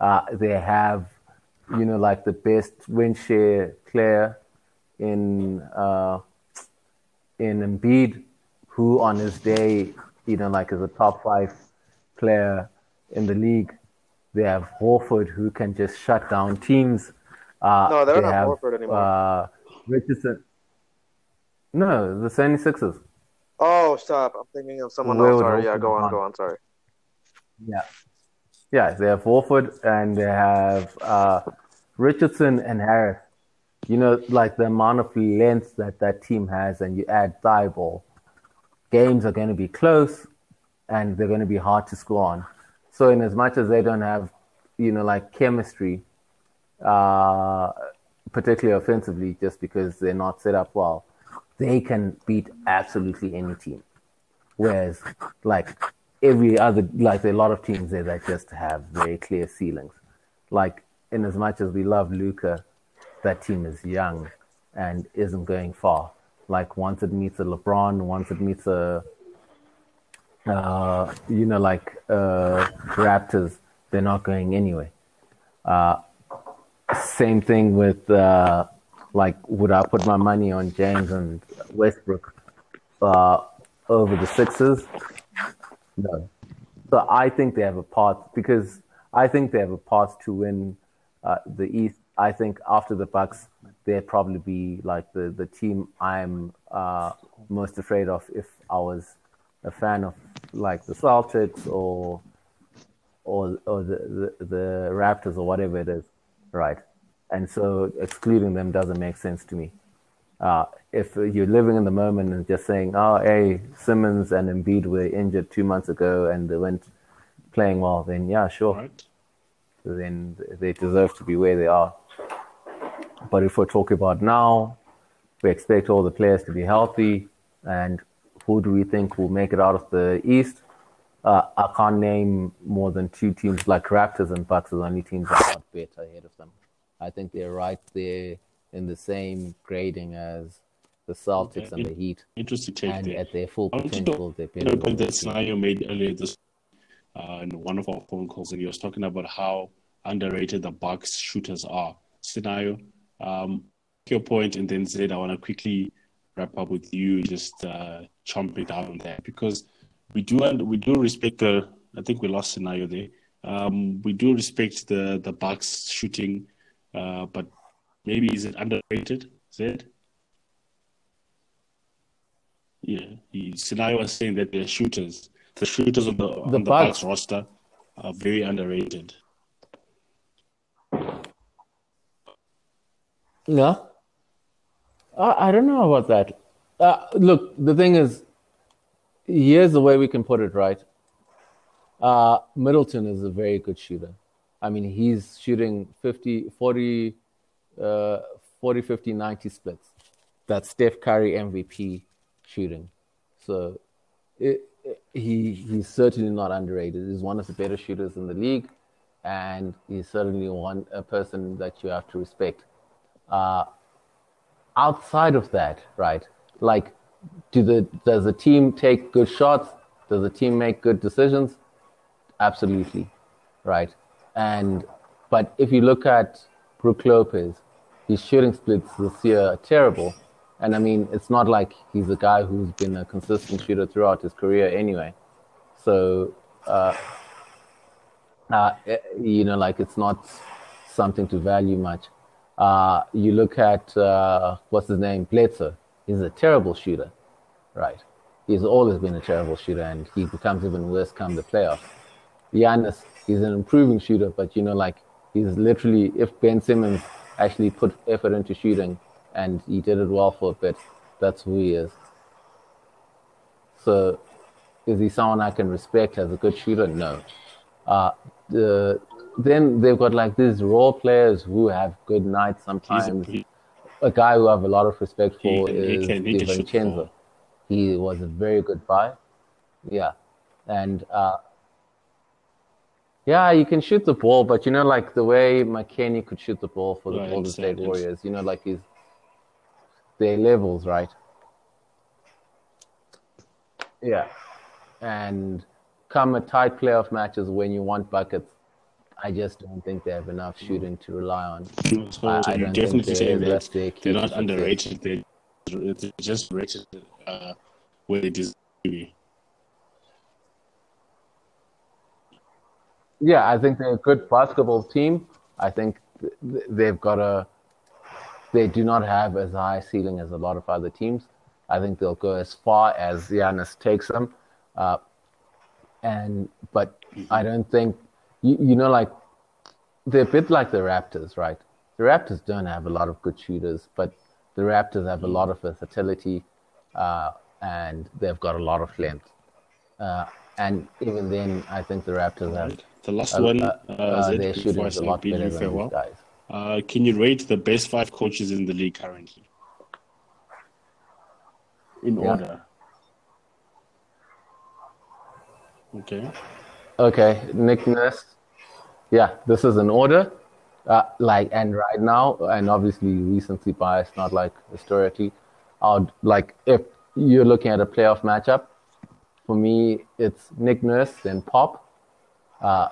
Uh, they have, you know, like the best win share player in uh, in Embiid, who on his day, you know, like is a top five player in the league. They have Horford, who can just shut down teams. Uh, No, they're they not have, Horford anymore. Uh, Richardson. No, the 76ers. Oh, stop! I'm thinking of someone Where else. Sorry, yeah, go on, have go on. Sorry. Yeah. Yeah, they have Horford and they have uh, Richardson and Harris. You know, like the amount of length that that team has, and you add Thybulle, games are going to be close and they're going to be hard to score on. So, in as much as they don't have, you know, like chemistry, uh, particularly offensively, just because they're not set up well, they can beat absolutely any team. Whereas, like every other, like a lot of teams there that just have very clear ceilings. Like, in as much as we love Luka, that team is young and isn't going far. Like once it meets a LeBron, once it meets a, uh, you know, like uh, Raptors, they're not going anywhere. Uh, same thing with uh, like, would I put my money on James and Westbrook uh, over the Sixers? No. So I think they have a path because I think they have a path to win uh, the East. I think after the Bucks, they'd probably be like the, the team I'm uh, most afraid of if I was a fan of like the Celtics or or or the, the, the Raptors or whatever it is, right? And so excluding them doesn't make sense to me. Uh, if you're living in the moment and just saying, "Oh, hey, Simmons and Embiid were injured two months ago and they weren't playing well," then yeah, sure, Right? then they deserve to be where they are. But if we're talking about now, we expect all the players to be healthy, and who do we think will make it out of the East? Uh, I can't name more than two teams like Raptors and Bucks are the only teams that are bet ahead of them. I think they're right there in the same grading as the Celtics Okay. and the Heat, Interesting take and there. at their full I want to potential, they've been You know, point that scenario made earlier this uh, in one of our phone calls, and he was talking about how underrated the Bucks shooters are. Scenario, um, your point, and then said I want to quickly wrap up with you, just uh, chomping down there because we do and we do respect the. I think we lost scenario there. Um, we do respect the the Bucks shooting, uh, but maybe is it underrated? Zed? Yeah, he, Sinai was saying that they're shooters. The shooters on the, on the Bucks- Bucks roster are very underrated. I, I don't know about that. Uh, look, the thing is, here's the way we can put it, right? Uh, Middleton is a very good shooter. I mean, he's shooting 50, 40, uh, 40, 50, 90 splits. That's Steph Curry MVP shooting. So it, it- he he's certainly not underrated. He's one of the better shooters in the league, and he's certainly one a person that you have to respect. Uh, outside of that, right? Like, do the does the team take good shots? Does the team make good decisions? Absolutely, right? And but if you look at Brook Lopez, his shooting splits this year are terrible. And I mean, it's not like he's a guy who's been a consistent shooter throughout his career anyway. So, uh, uh, you know, like it's not something to value much. Uh, you look at uh, what's his name, Bledsoe. He's a terrible shooter, right? He's always been a terrible shooter, and he becomes even worse come the playoffs. Giannis, he's an improving shooter, but you know, like he's literally if Ben Simmons actually put effort into shooting and he did it well for a bit, that's who he is. So, is he someone I can respect as a good shooter? No. Uh, the, then they've got like these role players who have good nights sometimes. A, guy who I have a lot of respect for he is can- he can shoot the DiVincenzo. He was a very good buy. Yeah. And uh, yeah, you can shoot the ball, but you know, like the way McKinney could shoot the ball for the Right, Golden State. Warriors, you know, like he's their levels, right? Yeah. And come a tight playoff matches when you want buckets, I just don't think they have enough shooting to rely on. I- I don't definitely think saying they- that that's their key they're not underrated. They, they're just rated uh, where they deserve to be. Yeah, I think they're a good basketball team. I think th- th- they've got a. They do not have as high ceiling as a lot of other teams. I think they'll go as far as Giannis takes them, uh, and but I don't think you, you know like they're a bit like the Raptors, right? The Raptors don't have a lot of good shooters, but the Raptors have a lot of versatility, uh, and they've got a lot of length. Uh, and even then, I think the Raptors have The last one, uh, uh, uh, their shooting is a lot better than farewell. these guys. Uh, can you rate the best five coaches in the league currently? In Yeah. order. Okay. Okay, Nick Nurse. Yeah, this is an order. Uh, like, and right now, and obviously recently biased, not like historically. I'd like if you're looking at a playoff matchup. For me, it's Nick Nurse, then Pop. Uh,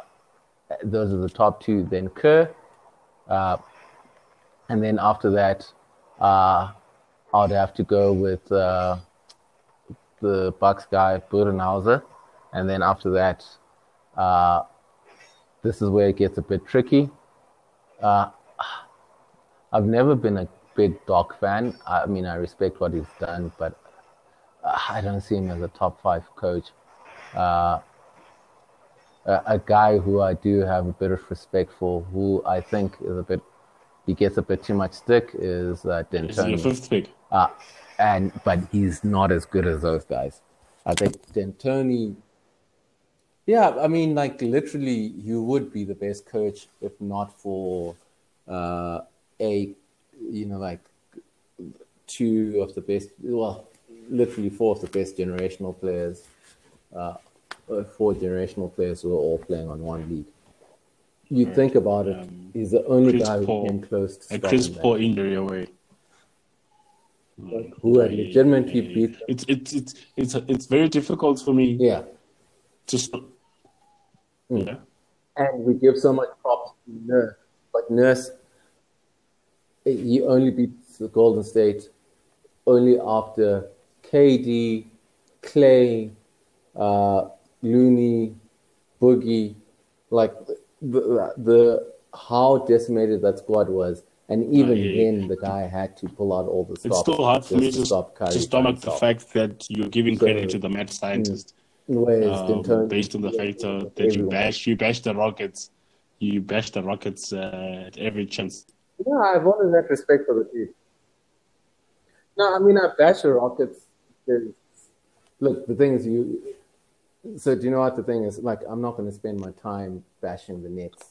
those are the top two. Then Kerr, uh, and then after that, uh, I'd have to go with uh, the Bucks guy Budenholzer, and then after that, uh, this is where it gets a bit tricky. Uh, I've never been a big Doc fan. I mean, I respect what he's done, but uh, I don't see him as a top five coach. Uh, a, a guy who I do have a bit of respect for, who I think is a bit, he gets a bit too much stick, is uh, This is fifth pick. Uh, and but he's not as good as those guys. I think D'Antoni. Yeah, I mean, like literally, you would be the best coach if not for uh, a, you know, like two of the best. Well, literally four of the best generational players. Uh, uh, four generational players who are all playing on one league. You think about it, Um, he's the only Chris guy who Paul- came close to A Chris that. Paul injury away. like, who had legitimately beat them. It's it's it's it's it's very difficult for me. Yeah. Just Mm. yeah. And we give so much props to Nurse. But Nurse, he only beats the Golden State only after KD, Clay, uh, Looney, Boogie, like the, the how decimated that squad was. And even yeah. then, the guy had to pull out all the stops. It's still hard for me to to, stop Curry to stomach the fact that you're giving So- credit to the mad scientist Whereas um, D'Antoni- based on the fact uh, that you bash you bash the Rockets, you bash the Rockets uh, at every chance. No, I've always had respect for the team. No, I mean I bash the Rockets. Look, the thing is, you. So do you know what the thing is? Like, I'm not going to spend my time bashing the Nets,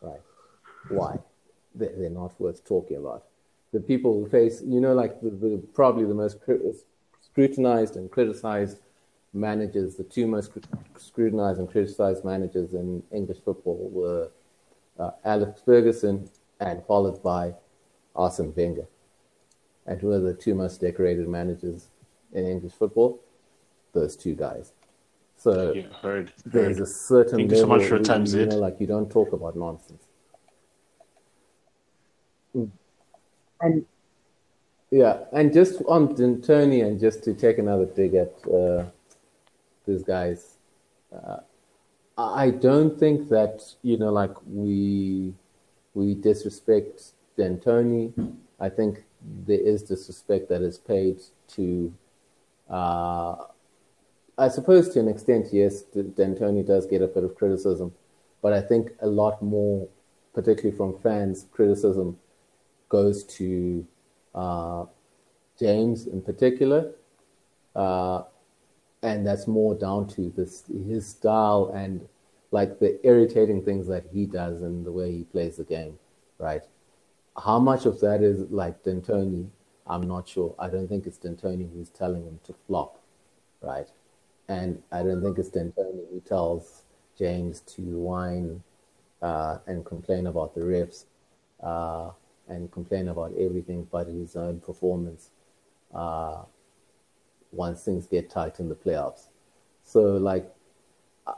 right? Why? They're, they're not worth talking about. The people who face, you know, like the, the probably the most scrutinized and criticized managers, the two most scrutinized and criticized managers in English football were uh, Alex Ferguson and followed by Arsene Wenger. And who are the two most decorated managers in English football? Those two guys. So Yeah, heard. there's heard. a certain Thank you so level, much for your time, you know, like you don't talk about nonsense. Mm. And yeah, and just on D'Antoni, and just to take another dig at uh, these guys, uh, I don't think that you know, like we we disrespect D'Antoni. I think there is disrespect that is paid to. Uh, I suppose to an extent, yes, D'Antoni does get a bit of criticism, but I think a lot more, particularly from fans, criticism goes to uh, James in particular, uh, and that's more down to this his style and like the irritating things that he does and the way he plays the game, right? How much of that is like D'Antoni? I'm not sure. I don't think it's D'Antoni who's telling him to flop, right? And I don't think it's D'Antoni who tells James to whine uh, and complain about the refs uh, and complain about everything but his own performance uh, once things get tight in the playoffs. So, like, uh,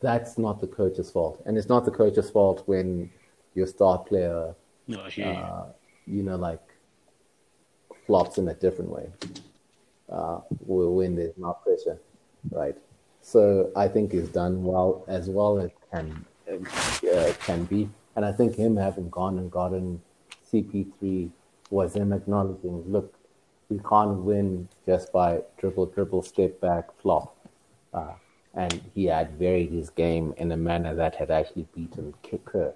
that's not the coach's fault. And it's not the coach's fault when your star player, No, you. uh, you know, like, flops in a different way uh, when there's not pressure, right? So I think he's done well as well as can uh, can be, and I think him having gone and gotten CP3 was him acknowledging, look, we can't win just by dribble, dribble, step back, flop. Uh, and he had varied his game in a manner that had actually beaten Kerr,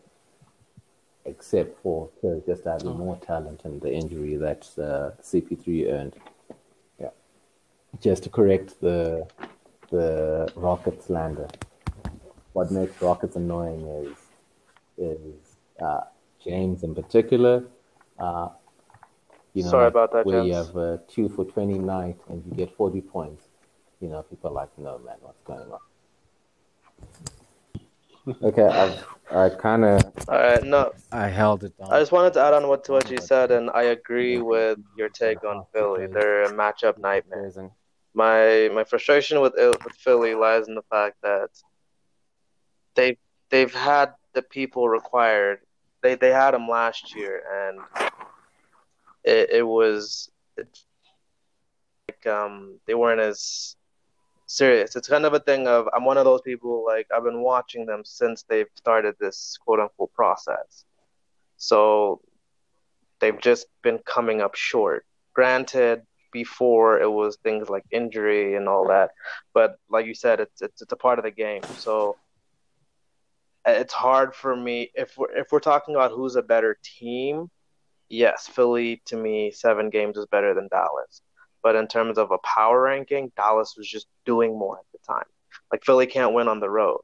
except for Kerr just having more talent and the injury that uh, CP3 earned. Yeah, just to correct the the Rockets slander. What makes Rockets annoying is is uh, James in particular. Uh, you know, Sorry like, about that, where you have a two for twenty night and you get forty points. You know, people are like, no man, what's going on? Okay, I've I kind of All right, no, I held it down. I just wanted to add on what to what you said, and I agree with your take on Philly. They're a matchup nightmare. My my frustration with with Philly lies in the fact that they they've had the people required. They they had them last year, and it it was it's like um they weren't as serious. It's kind of a thing of I'm one of those people like I've been watching them since they've started this quote unquote process. So they've just been coming up short. Granted, before it was things like injury and all that, but like you said, it's it's, it's a part of the game. So it's hard for me if we're if we're talking about who's a better team. Yes, Philly to me seven games is better than Dallas. But in terms of a power ranking, Dallas was just doing more at the time. Like Philly can't win on the road.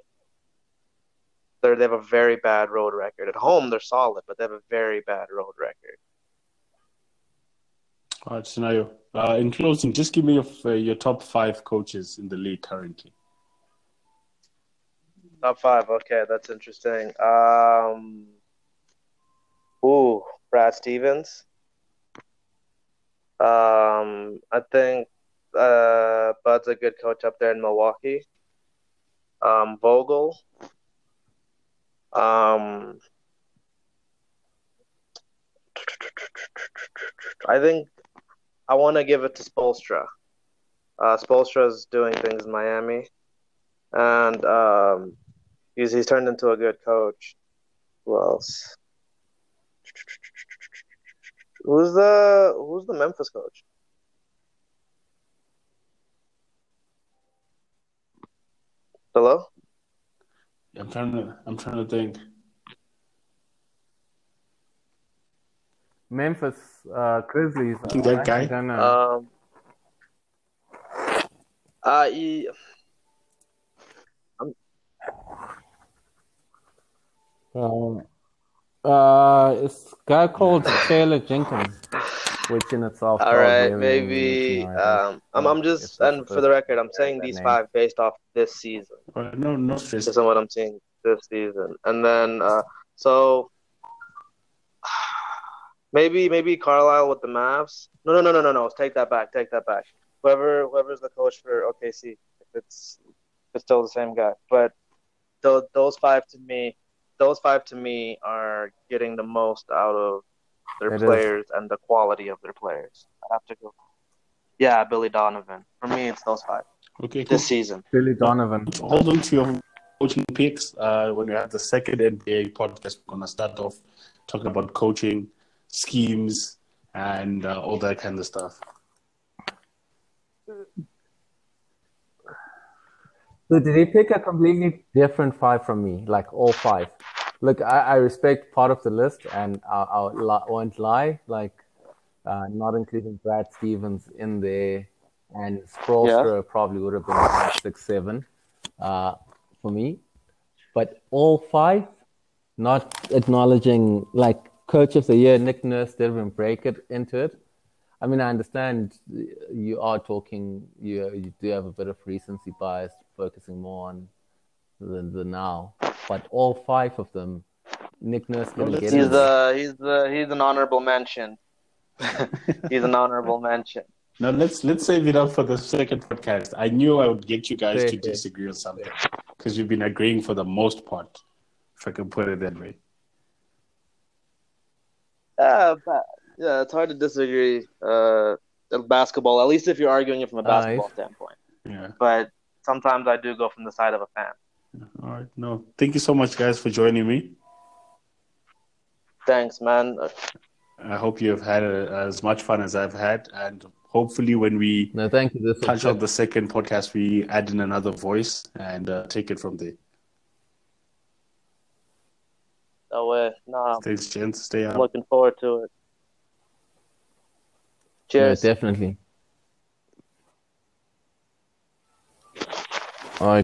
They're, they have a very bad road record. At home, they're solid, but they have a very bad road record. All right, Scenario. Uh, in closing, just give me your, uh, your top five coaches in the league currently. Top five. Okay, that's interesting. Um, ooh, Brad Stevens. Um, I think uh, Bud's a good coach up there in Milwaukee. Um, Vogel. Um, I think I want to give it to Spoelstra. Uh, Spoelstra is doing things in Miami, and um, he's he's turned into a good coach. Who else? Who's the Who's the Memphis coach? Hello. I'm trying to. I'm trying to think. Memphis uh, Grizzlies. I think that I guy- don't know. Um. Uh, he, Um, uh, it's a guy called Taylor Jenkins, which in itself. all tells right, everything you need maybe. to know, I think. Um, I'm I'm just the and for the record, I'm saying these name. five based off this season. Uh, no, no stress. Based on what I'm seeing this season, and then uh, so maybe maybe Carlisle with the Mavs. No, no, no, no, no, no. Take that back. Take that back. Whoever whoever's the coach for OKC, if it's if it's still the same guy. But those those five to me, those five to me are getting the most out of their It is. players and the quality of their players. I have to go. Yeah, Billy Donovan. For me, it's those five Okay, cool. this season. Billy Donovan. Hold on to your coaching picks. Uh, when we have the second NBA podcast, we're gonna start off talking about coaching schemes and uh, all that kind of stuff. So did he pick a completely different five from me? Like all five? Look, I, I respect part of the list, and I, I won't lie. Like, uh, not including Brad Stevens in there, and Spoelstra probably would have been like six, seven, uh, for me. But all five, not acknowledging like coach of the year, Nick Nurse didn't even break it into it. I mean, I understand you are talking, you you do have a bit of recency bias, focusing more on the, the now. But all five of them, Nick Nurse didn't get see He's in. the he's the he's an honorable mention. he's an honorable mention. Now let's let's save it up for the second podcast. I knew I would get you guys Fair, to fair. disagree on something because you've been agreeing for the most part, if I can put it that way. Yeah, but, yeah, it's hard to disagree. Uh, basketball, at least if you're arguing it from a basketball Nice. standpoint. Yeah. But sometimes I do go from the side of a fan. All right. No, thank you so much, guys, for joining me. Thanks, man. I hope you have had uh as much fun as I've had, and hopefully, when we No, thank you. This was touch on the second podcast, we add in another voice and uh, take it from there. No way. No, Thanks, gents. Stay I'm out. looking forward to it. Yeah, Cheers. definitely.